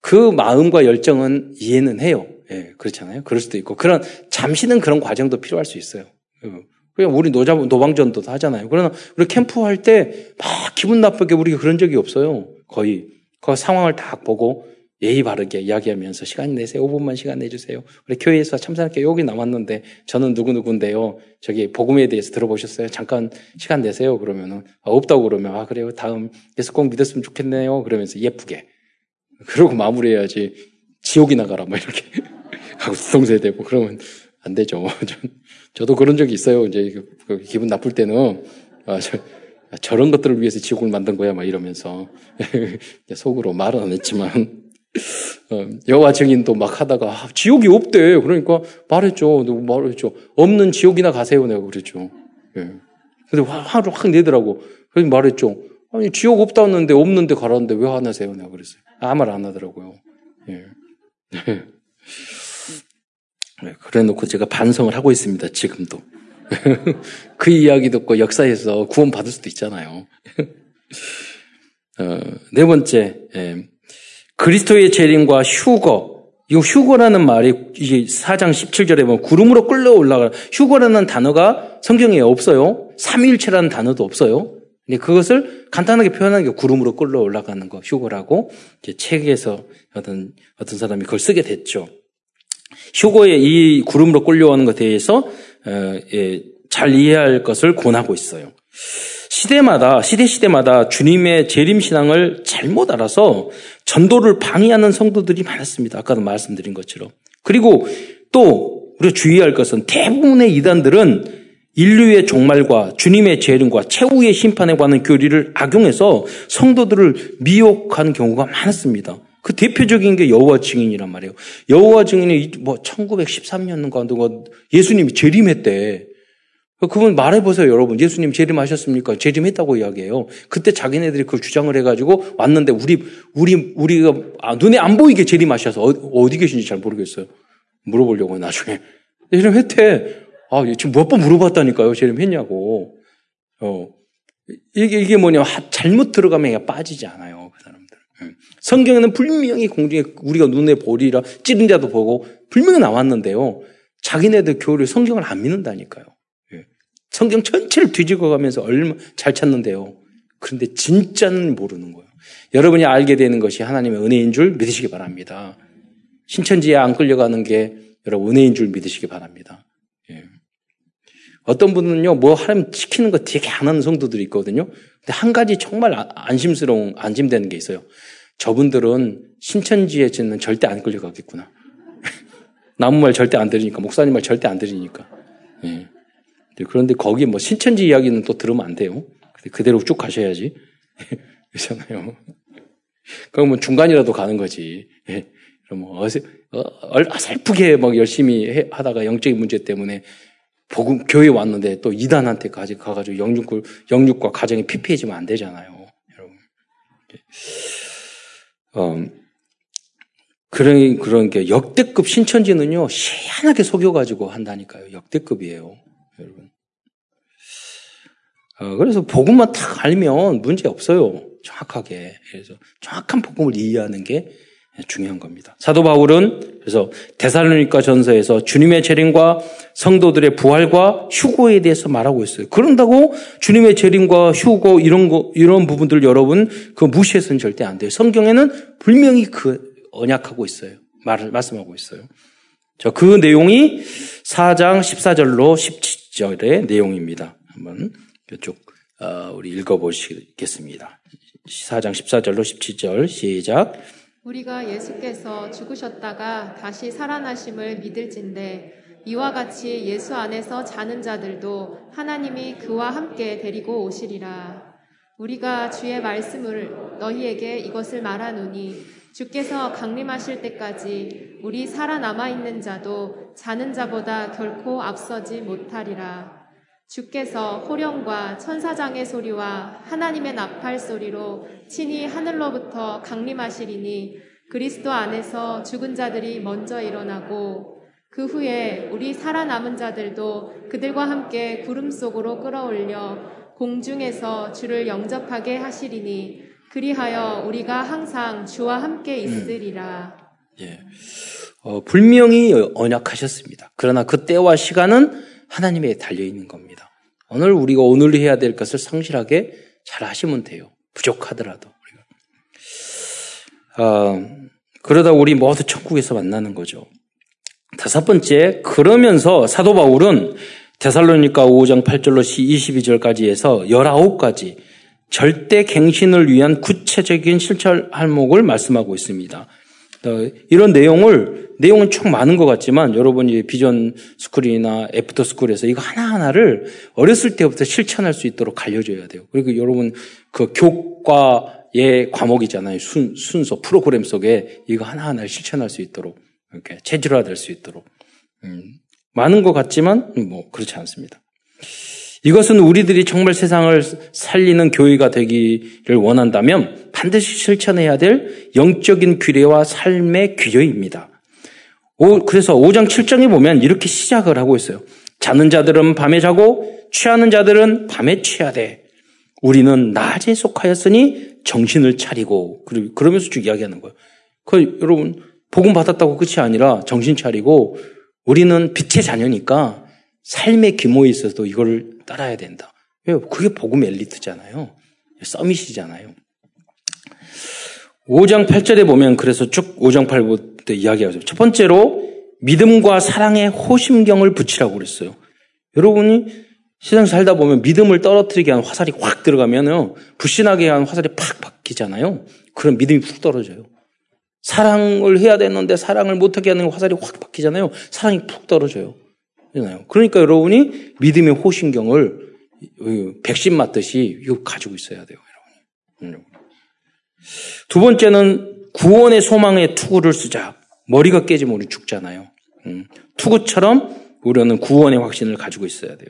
그 마음과 열정은 이해는 해요. 예, 그렇잖아요. 그럴 수도 있고. 그런, 잠시는 그런 과정도 필요할 수 있어요. 예. 그냥 우리 노자, 노방전도 하잖아요. 그러나 우리 캠프 할 때 막 기분 나쁘게 우리가 그런 적이 없어요. 거의. 그 상황을 다 보고 예의 바르게 이야기하면서 시간 내세요. 5분만 시간 내주세요. 우리 교회에서 참사할게 여기 남았는데 저는 누구누구인데요. 저기 복음에 대해서 들어보셨어요? 잠깐 시간 내세요. 그러면은 아, 없다고 그러면 아 그래요. 다음 예수 꼭 믿었으면 좋겠네요. 그러면서 예쁘게 그러고 마무리해야지 지옥이 나가라 뭐 이렇게 하고 동세 되고 그러면 안 되죠. [laughs] 저도 그런 적이 있어요. 이제 그, 그 기분 나쁠 때는 아, 저, 저런 것들을 위해서 지옥을 만든 거야, 막 이러면서 [laughs] 속으로 말은 안 했지만 [laughs] 어, 여호와 증인도 막 하다가 아, 지옥이 없대. 그러니까 말했죠. 말했죠. 없는 지옥이나 가세요, 내가 그랬죠. 예. 근데 화를 확 내더라고. 그래서 말했죠. 아니 지옥 없다는데 없는데 가라는데 왜 화나세요, 내가 그랬어요. 아무 말 안 하더라고요. 예. 네, 그래 놓고 제가 반성을 하고 있습니다, 지금도. [laughs] 그 이야기 듣고 역사에서 구원 받을 수도 있잖아요. [laughs] 어, 네 번째, 예. 그리스도의 재림과 휴거. 이 휴거라는 말이 이게 4장 17절에 보면 구름으로 끌려 올라가. 휴거라는 단어가 성경에 없어요. 삼일체라는 단어도 없어요. 근데 그것을 간단하게 표현하는 게 구름으로 끌려 올라가는 거, 휴거라고 책에서 어떤, 어떤 사람이 그걸 쓰게 됐죠. 휴거의 이 구름으로 끌려오는 것에 대해서 어, 예, 잘 이해할 것을 권하고 있어요. 시대마다 시대 시대마다 주님의 재림 신앙을 잘못 알아서 전도를 방해하는 성도들이 많았습니다. 아까도 말씀드린 것처럼. 그리고 또 우리가 주의할 것은 대부분의 이단들은 인류의 종말과 주님의 재림과 최후의 심판에 관한 교리를 악용해서 성도들을 미혹한 경우가 많았습니다. 그 대표적인 게 여호와 증인이란 말이에요. 여호와 증인이 뭐 1913년인가 예수님이 재림했대. 그분 말해보세요, 여러분. 예수님 재림하셨습니까? 재림했다고 이야기해요. 그때 자기네들이 그걸 주장을 해가지고 왔는데 우리, 우리, 우리가 아, 눈에 안 보이게 재림하셔서 어, 디 계신지 잘 모르겠어요. 물어보려고 나중에. 재림했대. 아, 지금 몇 번 물어봤다니까요. 재림했냐고. 어. 이게, 이게 뭐냐. 잘못 들어가면 빠지지 않아요. 성경에는 분명히 공중에 우리가 눈에 보리라 찌른 자도 보고 분명히 나왔는데요. 자기네들 교회를 성경을 안 믿는다니까요. 성경 전체를 뒤집어 가면서 얼마 잘 찾는데요. 그런데 진짜는 모르는 거예요. 여러분이 알게 되는 것이 하나님의 은혜인 줄 믿으시기 바랍니다. 신천지에 안 끌려가는 게 여러분 은혜인 줄 믿으시기 바랍니다. 예. 어떤 분은요, 뭐 하나님 지키는 거 되게 안 하는 성도들이 있거든요. 근데 한 가지 정말 아, 안심스러운, 안심되는 게 있어요. 저분들은 신천지에 짓는 절대 안 끌려가겠구나. [laughs] 나무 말 절대 안 들으니까, 목사님 말 절대 안 들으니까. 예. 네, 그런데 거기 뭐 신천지 이야기는 또 들으면 안 돼요. 그대로 쭉 가셔야지. [laughs] 그렇잖아요. 그럼 뭐 중간이라도 가는 거지. 예. 그럼 뭐 어세, 어, 어설프게 막 열심히 해, 하다가 영적인 문제 때문에 복음, 교회 왔는데 또 이단한테 가지, 가가지고 영육, 영육과 가정이 피폐해지면 안 되잖아요. 여러분. 어, 그런, 그런 게 역대급 신천지는요, 희한하게 속여가지고 한다니까요. 역대급이에요. 여러분. 어, 그래서 복음만 딱 알면 문제 없어요. 정확하게. 그래서 정확한 복음을 이해하는 게 중요한 겁니다. 사도 바울은 그래서 데살로니가 전서에서 주님의 재림과 성도들의 부활과 휴고에 대해서 말하고 있어요. 그런다고 주님의 재림과 휴고 이런 거 이런 부분들 여러분 그 무시해서는 절대 안 돼요. 성경에는 분명히 그 언약하고 있어요. 말을 말씀하고 있어요. 저 그 내용이 4장 14절로 17절의 내용입니다. 한번 이쪽 어, 우리 읽어보시겠습니다. 4장 14절로 17절 시작. 우리가 예수께서 죽으셨다가 다시 살아나심을 믿을진데 이와 같이 예수 안에서 자는 자들도 하나님이 그와 함께 데리고 오시리라. 우리가 주의 말씀을 너희에게 이것을 말하노니 주께서 강림하실 때까지 우리 살아남아 있는 자도 자는 자보다 결코 앞서지 못하리라. 주께서 호령과 천사장의 소리와 하나님의 나팔 소리로 친히 하늘로부터 강림하시리니 그리스도 안에서 죽은 자들이 먼저 일어나고 그 후에 우리 살아남은 자들도 그들과 함께 구름 속으로 끌어올려 공중에서 주를 영접하게 하시리니 그리하여 우리가 항상 주와 함께 있으리라. 음. 예. 어, 분명히 언약하셨습니다. 그러나 그 때와 시간은 하나님에 달려 있는 겁니다. 오늘 우리가 오늘 해야 될 것을 성실하게 잘 하시면 돼요. 부족하더라도. 어, 그러다 우리 모두 천국에서 만나는 거죠. 다섯 번째, 그러면서 사도 바울은 데살로니가 5장 8절로 22절까지 해서 19가지 절대 갱신을 위한 구체적인 실천 항목을 말씀하고 있습니다. 어, 이런 내용을 내용은 총 많은 것 같지만 여러분이 vision school이나 after school에서 이거 하나하나를 어렸을 때부터 실천할 수 있도록 알려줘야 돼요. 그리고 여러분 그 교과의 과목이잖아요. 순, 순서 프로그램 속에 이거 하나하나를 실천할 수 있도록 이렇게 체질화될 수 있도록 음, 많은 것 같지만 뭐 그렇지 않습니다. 이것은 우리들이 정말 세상을 살리는 교회가 되기를 원한다면 반드시 실천해야 될 영적인 규례와 삶의 규례입니다. 그래서 5장 7장에 보면 이렇게 시작을 하고 있어요. 자는 자들은 밤에 자고 취하는 자들은 밤에 취하되 우리는 낮에 속하였으니 정신을 차리고 그러면서 쭉 이야기하는 거예요. 그 여러분 복음 받았다고 끝이 아니라 정신 차리고 우리는 빛의 자녀니까 삶의 규모에 있어서도 이걸 따라야 된다. 왜? 그게 복음 엘리트잖아요. 서밋이잖아요. 5장 8절에 보면 그래서 쭉 5장 8절부터 이야기하죠. 첫 번째로 믿음과 사랑의 호심경을 붙이라고 그랬어요. 여러분이 세상 살다 보면 믿음을 떨어뜨리게 하는 화살이 확 들어가면요. 불신하게 하는 화살이 팍 바뀌잖아요. 그럼 믿음이 푹 떨어져요. 사랑을 해야 되는데 사랑을 못하게 하는 화살이 확 바뀌잖아요. 사랑이 푹 떨어져요. 그러니까 여러분이 믿음의 호신경을 백신 맞듯이 이거 가지고 있어야 돼요, 여러분. 두 번째는 구원의 소망의 투구를 쓰자. 머리가 깨지면 우리 죽잖아요. 음. 투구처럼 우리는 구원의 확신을 가지고 있어야 돼요.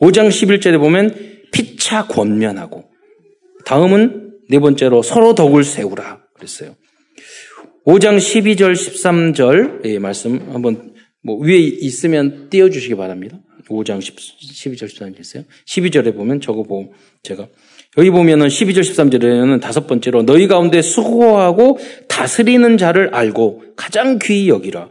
5장 11절에 보면 피차 권면하고 다음은 네 번째로 서로 덕을 세우라 그랬어요. 5장 12절 13절 예, 말씀 한번 뭐 위에 있으면 띄워 주시기 바랍니다. 5장 10, 12절 13절 있어요. 12절에 보면 저거 보고 제가 여기 보면은 12절 13절에는 다섯 번째로 너희 가운데 수고하고 다스리는 자를 알고 가장 귀히 여기라.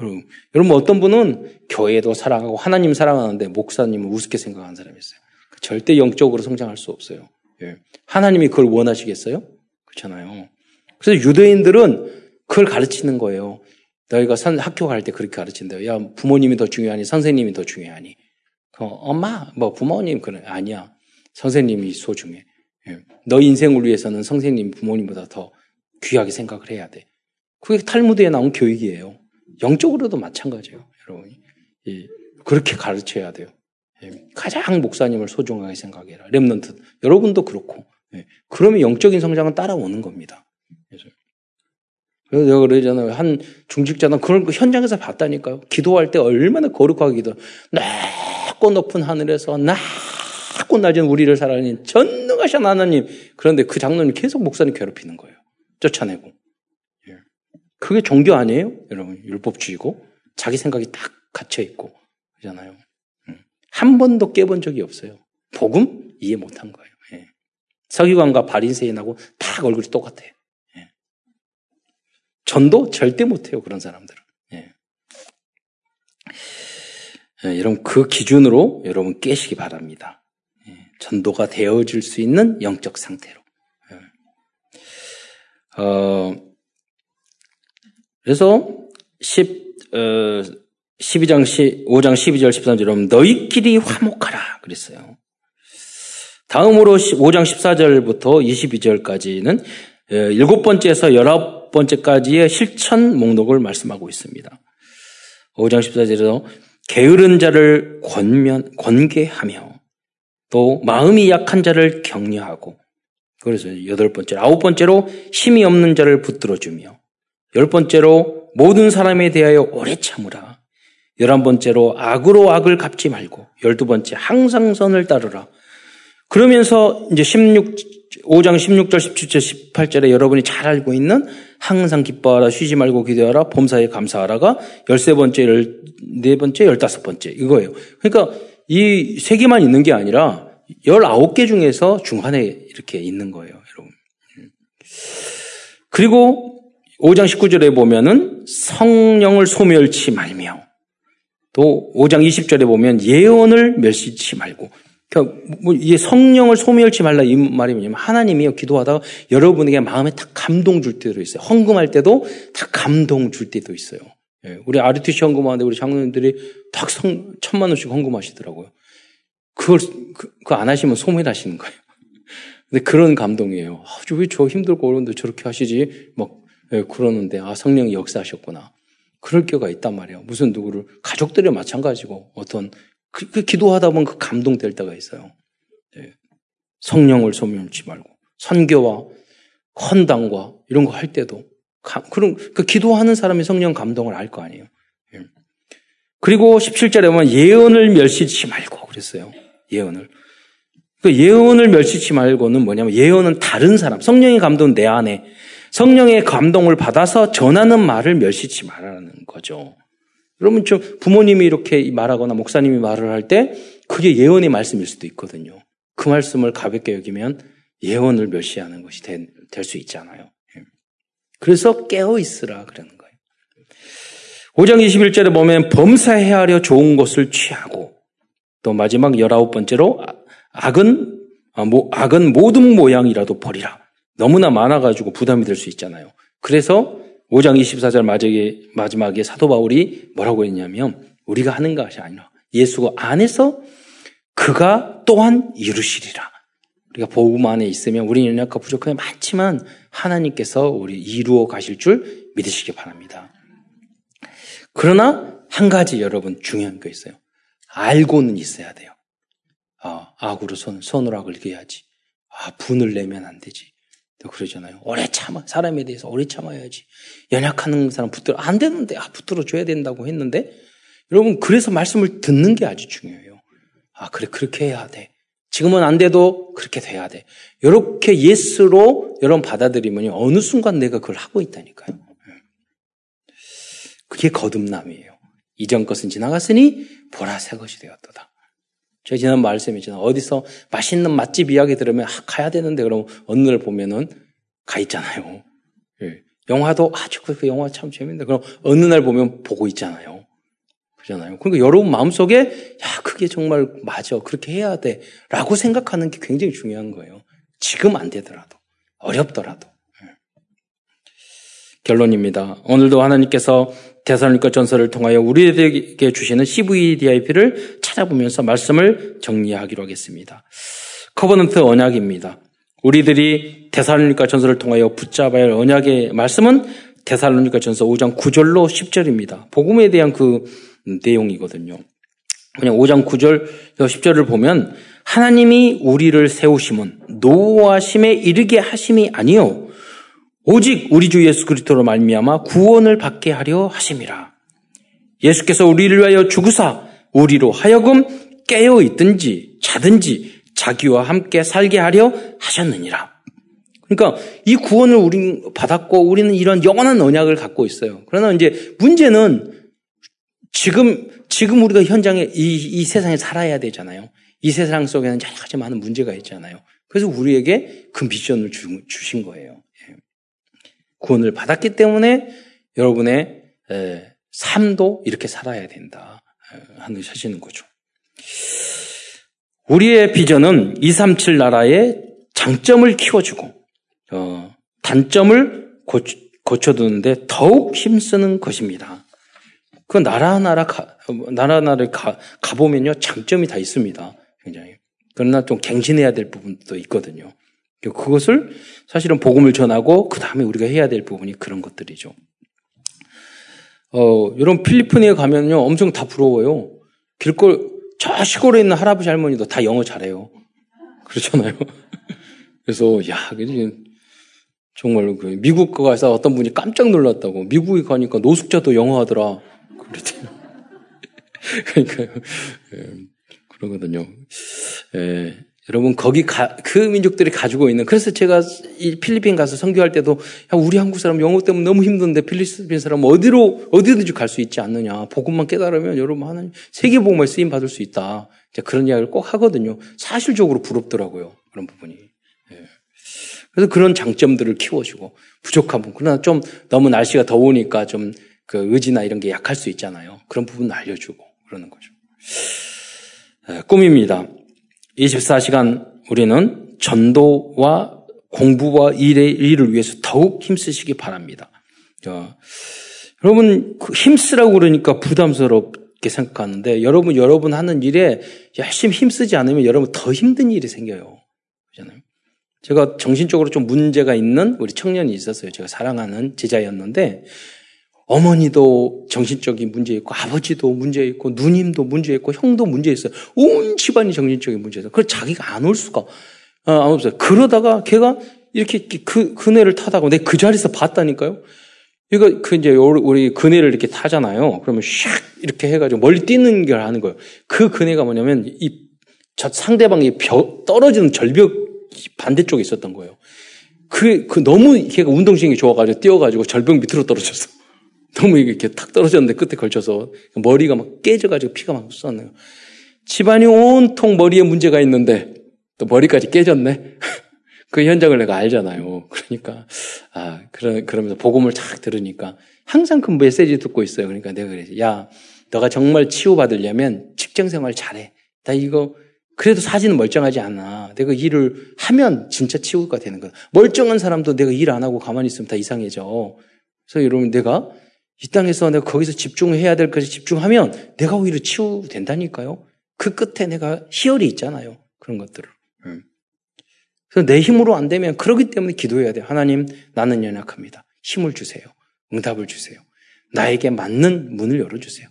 여러분, 여러분 어떤 분은 교회도 사랑하고 하나님 사랑하는데 목사님을 우습게 생각하는 사람이 있어요. 절대 영적으로 성장할 수 없어요. 예. 하나님이 그걸 원하시겠어요? 그렇잖아요. 그래서 유대인들은 그걸 가르치는 거예요. 너희가 선, 학교 갈 때 그렇게 가르친대요. 야, 부모님이 더 중요하니, 선생님이 더 중요하니. 어, 엄마, 뭐, 부모님, 그래. 아니야. 선생님이 소중해. 예. 너 인생을 위해서는 선생님, 부모님보다 더 귀하게 생각을 해야 돼. 그게 탈무드에 나온 교육이에요. 영적으로도 마찬가지예요, 여러분이. 예. 그렇게 가르쳐야 돼요. 예. 가장 목사님을 소중하게 생각해라. 랩런트. 여러분도 그렇고. 예. 그러면 영적인 성장은 따라오는 겁니다. 그래서 내가 그러잖아요. 한 중직자는 그런 거 현장에서 봤다니까요. 기도할 때 얼마나 거룩하게 기도. 낮고 높은 하늘에서 낮고 낮은 우리를 살아내는 전능하신 하나님. 그런데 그 장로님 계속 목사님 괴롭히는 거예요. 쫓아내고. 예. 그게 종교 아니에요? 여러분, 율법주의고. 자기 생각이 딱 갇혀있고. 그러잖아요. 음. 한 번도 깨본 적이 없어요. 복음? 이해 못한 거예요. 예. 서기관과 바린세인하고 딱 얼굴이 똑같아요. 전도 절대 못해요, 그런 사람들은. 예. 예, 여러분, 그 기준으로 여러분 깨시기 바랍니다. 예, 전도가 되어질 수 있는 영적 상태로. 예. 어, 그래서 10, 어, 12장, 5장 12절 13절, 여러분, 너희끼리 화목하라. 그랬어요. 다음으로 5장 14절부터 22절까지는 예, 일곱 번째에서 열아홉 번째까지의 실천 목록을 말씀하고 있습니다. 5장 14절에서 게으른 자를 권면, 권계하며 또 마음이 약한 자를 격려하고 그래서 여덟 번째, 아홉 번째로 힘이 없는 자를 붙들어주며 열 번째로 모든 사람에 대하여 오래 참으라. 열한 번째로 악으로 악을 갚지 말고 열두 번째 항상 선을 따르라. 그러면서 이제 16 5장 16절, 17절, 18절에 여러분이 잘 알고 있는 항상 기뻐하라, 쉬지 말고 기도하라, 범사에 감사하라가 13번째, 14번째, 15번째 이거예요. 그러니까 이 세 개만 있는 게 아니라 19개 중에서 중간에 이렇게 있는 거예요, 여러분. 그리고 5장 19절에 보면은 성령을 소멸치 말며 또 5장 20절에 보면 예언을 멸시치 말고 그러니까 뭐 성령을 소멸치 말라 이 말이 뭐냐면 하나님이요 기도하다가 여러분에게 마음에 딱 감동 줄 때도 있어요. 헌금할 때도 다 감동 줄 때도 있어요. 예, 우리 RTC 헌금하는데 우리 장로님들이 딱 성, 천만 원씩 헌금하시더라고요. 그걸 그, 그안 하시면 소멸하시는 거예요. [laughs] 근데 그런 감동이에요. 아, 왜저 힘들고 어려운데 저렇게 하시지? 막 예, 그러는데 아 성령이 역사하셨구나. 그럴 경우가 있단 말이에요. 무슨 누구를 가족들이 마찬가지고 어떤 그, 그 기도하다 보면 그 감동될 때가 있어요. 네. 성령을 소멸치 말고 선교와 헌당과 이런 거 할 때도 가, 그런 그 기도하는 사람이 성령 감동을 알 거 아니에요. 네. 그리고 17절에 보면 예언을 멸시치 말고 그랬어요. 예언을. 그 예언을 멸시치 말고는 뭐냐면 예언은 다른 사람, 성령의 감동은 내 안에 성령의 감동을 받아서 전하는 말을 멸시치 말라는 거죠. 여러분, 저 부모님이 이렇게 말하거나 목사님이 말을 할 때 그게 예언의 말씀일 수도 있거든요. 그 말씀을 가볍게 여기면 예언을 멸시하는 것이 될 수 있잖아요. 예. 그래서 깨어 있으라 그러는 거예요. 5장 21절에 보면 범사해야 하려 좋은 것을 취하고 또 마지막 19번째로 악은 아, 악은 모든 모양이라도 버리라. 너무나 많아 가지고 부담이 될 수 있잖아요. 그래서 5장 24절 마지막에, 마지막에 사도 바울이 뭐라고 했냐면 우리가 하는 것이 아니라 예수가 안에서 그가 또한 이루시리라. 우리가 복음 안에 있으면 우리 연약과 부족함이 많지만 하나님께서 우리 이루어 가실 줄 믿으시기 바랍니다. 그러나 한 가지 여러분 중요한 게 있어요. 알고는 있어야 돼요. 아, 악으로 손, 손으로 악을 이겨야지. 아, 분을 내면 안 되지. 또 그러잖아요. 오래 참아. 사람에 대해서 오래 참아야지. 연약한 사람 붙들어. 안 되는데, 아, 붙들어 줘야 된다고 했는데, 여러분, 그래서 말씀을 듣는 게 아주 중요해요. 아, 그래, 그렇게 해야 돼. 지금은 안 돼도 그렇게 돼야 돼. 이렇게 예스로 여러분 받아들이면 어느 순간 내가 그걸 하고 있다니까요. 그게 거듭남이에요. 이전 것은 지나갔으니 보라 새 것이 되었도다. 저 지난 말씀이잖아요. 어디서 맛있는 맛집 이야기 들으면 아, 가야 되는데 그럼 어느 날 보면은 가 있잖아요. 예. 영화도 아주 그 영화 참 재밌는데 그럼 어느 날 보면 보고 있잖아요. 그잖아요. 그러니까 여러분 마음속에 야 그게 정말 맞아 그렇게 해야 돼라고 생각하는 게 굉장히 중요한 거예요. 지금 안 되더라도 어렵더라도 예. 결론입니다. 오늘도 하나님께서 데살로니가 전서를 통하여 우리에게 주시는 CVDIP를 찾아보면서 말씀을 정리하기로 하겠습니다. Covenant 언약입니다. 우리들이 데살로니가 전서를 통하여 붙잡아야 할 언약의 말씀은 데살로니가 전서 5장 9절로 10절입니다. 복음에 대한 그 내용이거든요. 그냥 5장 9절, 10절을 보면 하나님이 우리를 세우심은 노하심에 이르게 하심이 아니요 오직 우리 주 예수 그리스도로 말미암아 구원을 받게 하려 하심이라. 예수께서 우리를 위하여 죽으사 우리로 하여금 깨어 있든지 자든지 자기와 함께 살게 하려 하셨느니라. 그러니까 이 구원을 우리 받았고 우리는 이런 영원한 언약을 갖고 있어요. 그러나 이제 문제는 지금 지금 우리가 현장에 이, 이 세상에 살아야 되잖아요. 이 세상 속에는 여러 가지 많은 문제가 있잖아요. 그래서 우리에게 그 미션을 주, 주신 거예요. 구원을 받았기 때문에 여러분의 삶도 이렇게 살아야 된다 하는 하시는 거죠. 우리의 비전은 237 나라의 장점을 키워주고 어, 단점을 고쳐, 고쳐두는데 더욱 힘쓰는 것입니다. 그 나라 나라 가, 나라 나라를 가, 가보면요 장점이 다 있습니다. 굉장히 그러나 좀 갱신해야 될 부분도 있거든요. 그것을 사실은 복음을 전하고 그 다음에 우리가 해야 될 부분이 그런 것들이죠. 어, 여러분 필리핀에 가면요 엄청 다 부러워요. 길거리 저 시골에 있는 할아버지 할머니도 다 영어 잘해요. [laughs] 그렇잖아요. [laughs] 그래서 야, 정말 그 미국 가서 어떤 분이 깜짝 놀랐다고 미국에 가니까 노숙자도 영어 하더라. 그랬대요. [laughs] 그러니까요. 예, 그러거든요. 예, 여러분 거기 가, 그 민족들이 가지고 있는 그래서 제가 이 필리핀 가서 선교할 때도 야, 우리 한국 사람 영어 때문에 너무 힘든데 필리핀 사람 어디로 어디든지 갈 수 있지 않느냐. 복음만 깨달으면 여러분 하나님 세계 복음에 쓰임 받을 수 있다. 그런 이야기를 꼭 하거든요. 사실적으로 부럽더라고요. 그런 부분이. 예. 그래서 그런 장점들을 키워주고 부족한 부분. 그러나 좀 너무 날씨가 더우니까 좀 그 의지나 이런 게 약할 수 있잖아요. 그런 부분 알려주고 그러는 거죠. 예, 꿈입니다 24시간 우리는 전도와 공부와 일의, 일을 위해서 더욱 힘쓰시기 바랍니다. 어, 여러분, 그 힘쓰라고 그러니까 부담스럽게 생각하는데, 여러분, 여러분 하는 일에 열심히 힘쓰지 않으면 여러분 더 힘든 일이 생겨요. 그잖아요. 제가 정신적으로 좀 문제가 있는 우리 청년이 있었어요. 제가 사랑하는 제자였는데, 어머니도 정신적인 문제 있고 아버지도 문제 있고 누님도 문제 있고 형도 문제 있어요. 온 집안이 정신적인 문제 있어요. 그걸 자기가 안 올 수가 아, 안 없어요. 그러다가 걔가 이렇게 그 그네를 타다가 내 그 자리에서 봤다니까요. 이거 그 이제 우리 그네를 이렇게 타잖아요. 그러면 샥 이렇게 해가지고 멀리 뛰는 걸 하는 거예요. 그 그네가 뭐냐면 이 상대방이 벽 떨어지는 절벽 반대쪽에 있었던 거예요. 그, 그 너무 걔가 운동신경이 좋아가지고 뛰어가지고 절벽 밑으로 떨어졌어. 너무 이렇게 탁 떨어졌는데 끝에 걸쳐서 머리가 막 깨져가지고 피가 막 쏟아내요. 집안이 온통 머리에 문제가 있는데 또 머리까지 깨졌네. [laughs] 그 현장을 내가 알잖아요. 그러니까 아 그러 그러면서 복음을 쫙 들으니까 항상 그 메시지 듣고 있어요. 그러니까 내가 그래서 야 너가 정말 치유받으려면 직장 생활 잘해. 나 이거 그래도 사진은 멀쩡하지 않아. 내가 일을 하면 진짜 치유가 되는 거야. 멀쩡한 사람도 내가 일 안 하고 가만히 있으면 다 이상해져. 그래서 여러분 내가 이 땅에서 내가 거기서 집중해야 될 것에 집중하면 내가 오히려 치유된다니까요. 그 끝에 내가 희열이 있잖아요. 그런 것들을. 음. 그래서 내 힘으로 안 되면 그러기 때문에 기도해야 돼요. 하나님, 나는 연약합니다. 힘을 주세요. 응답을 주세요. 나에게 맞는 문을 열어주세요.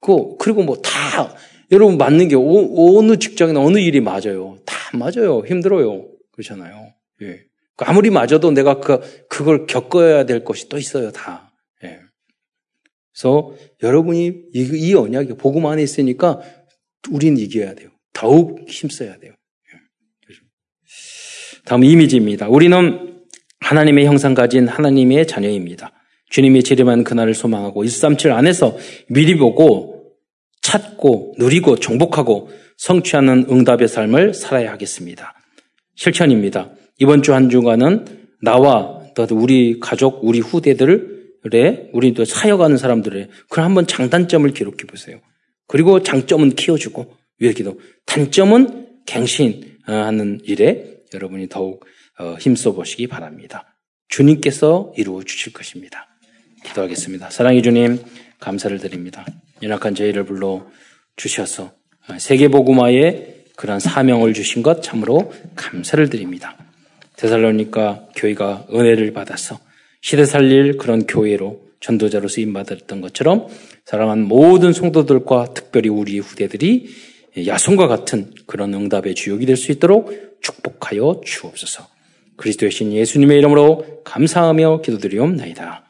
그, 그리고 뭐 다, 여러분 맞는 게 오, 어느 직장이나 어느 일이 맞아요. 다 맞아요. 힘들어요. 그렇잖아요. 예. 아무리 맞아도 내가 그, 그걸 겪어야 될 것이 또 있어요. 다. 그래서 여러분이 이, 이 언약이 복음 안에 있으니까 우리는 이겨야 돼요. 더욱 힘써야 돼요. 다음 이미지입니다. 우리는 하나님의 형상 가진 하나님의 자녀입니다. 주님이 재림한 그날을 소망하고 137 안에서 미리 보고 찾고 누리고 정복하고 성취하는 응답의 삶을 살아야 하겠습니다. 실천입니다. 이번 주 한 주간은 나와 우리 가족, 우리 후대들 의 우리 또 사역하는 사람들의 그런 한번 장단점을 기록해 보세요. 그리고 장점은 키워주고 위기도 단점은 갱신하는 일에 여러분이 더욱 어, 힘써 보시기 바랍니다. 주님께서 이루어 주실 것입니다. 기도하겠습니다. 사랑의 주님, 감사를 드립니다. 연약한 저희를 불러 주셔서 세계복음화에 그러한 사명을 주신 것 참으로 감사를 드립니다. 데살로니까 교회가 은혜를 받아서 시대 살릴 그런 교회로 전도자로 쓰임 받았던 것처럼 사랑한 모든 성도들과 특별히 우리 후대들이 야손과 같은 그런 응답의 주역이 될 수 있도록 축복하여 주옵소서. 그리스도의 신 예수님의 이름으로 감사하며 기도드리옵나이다.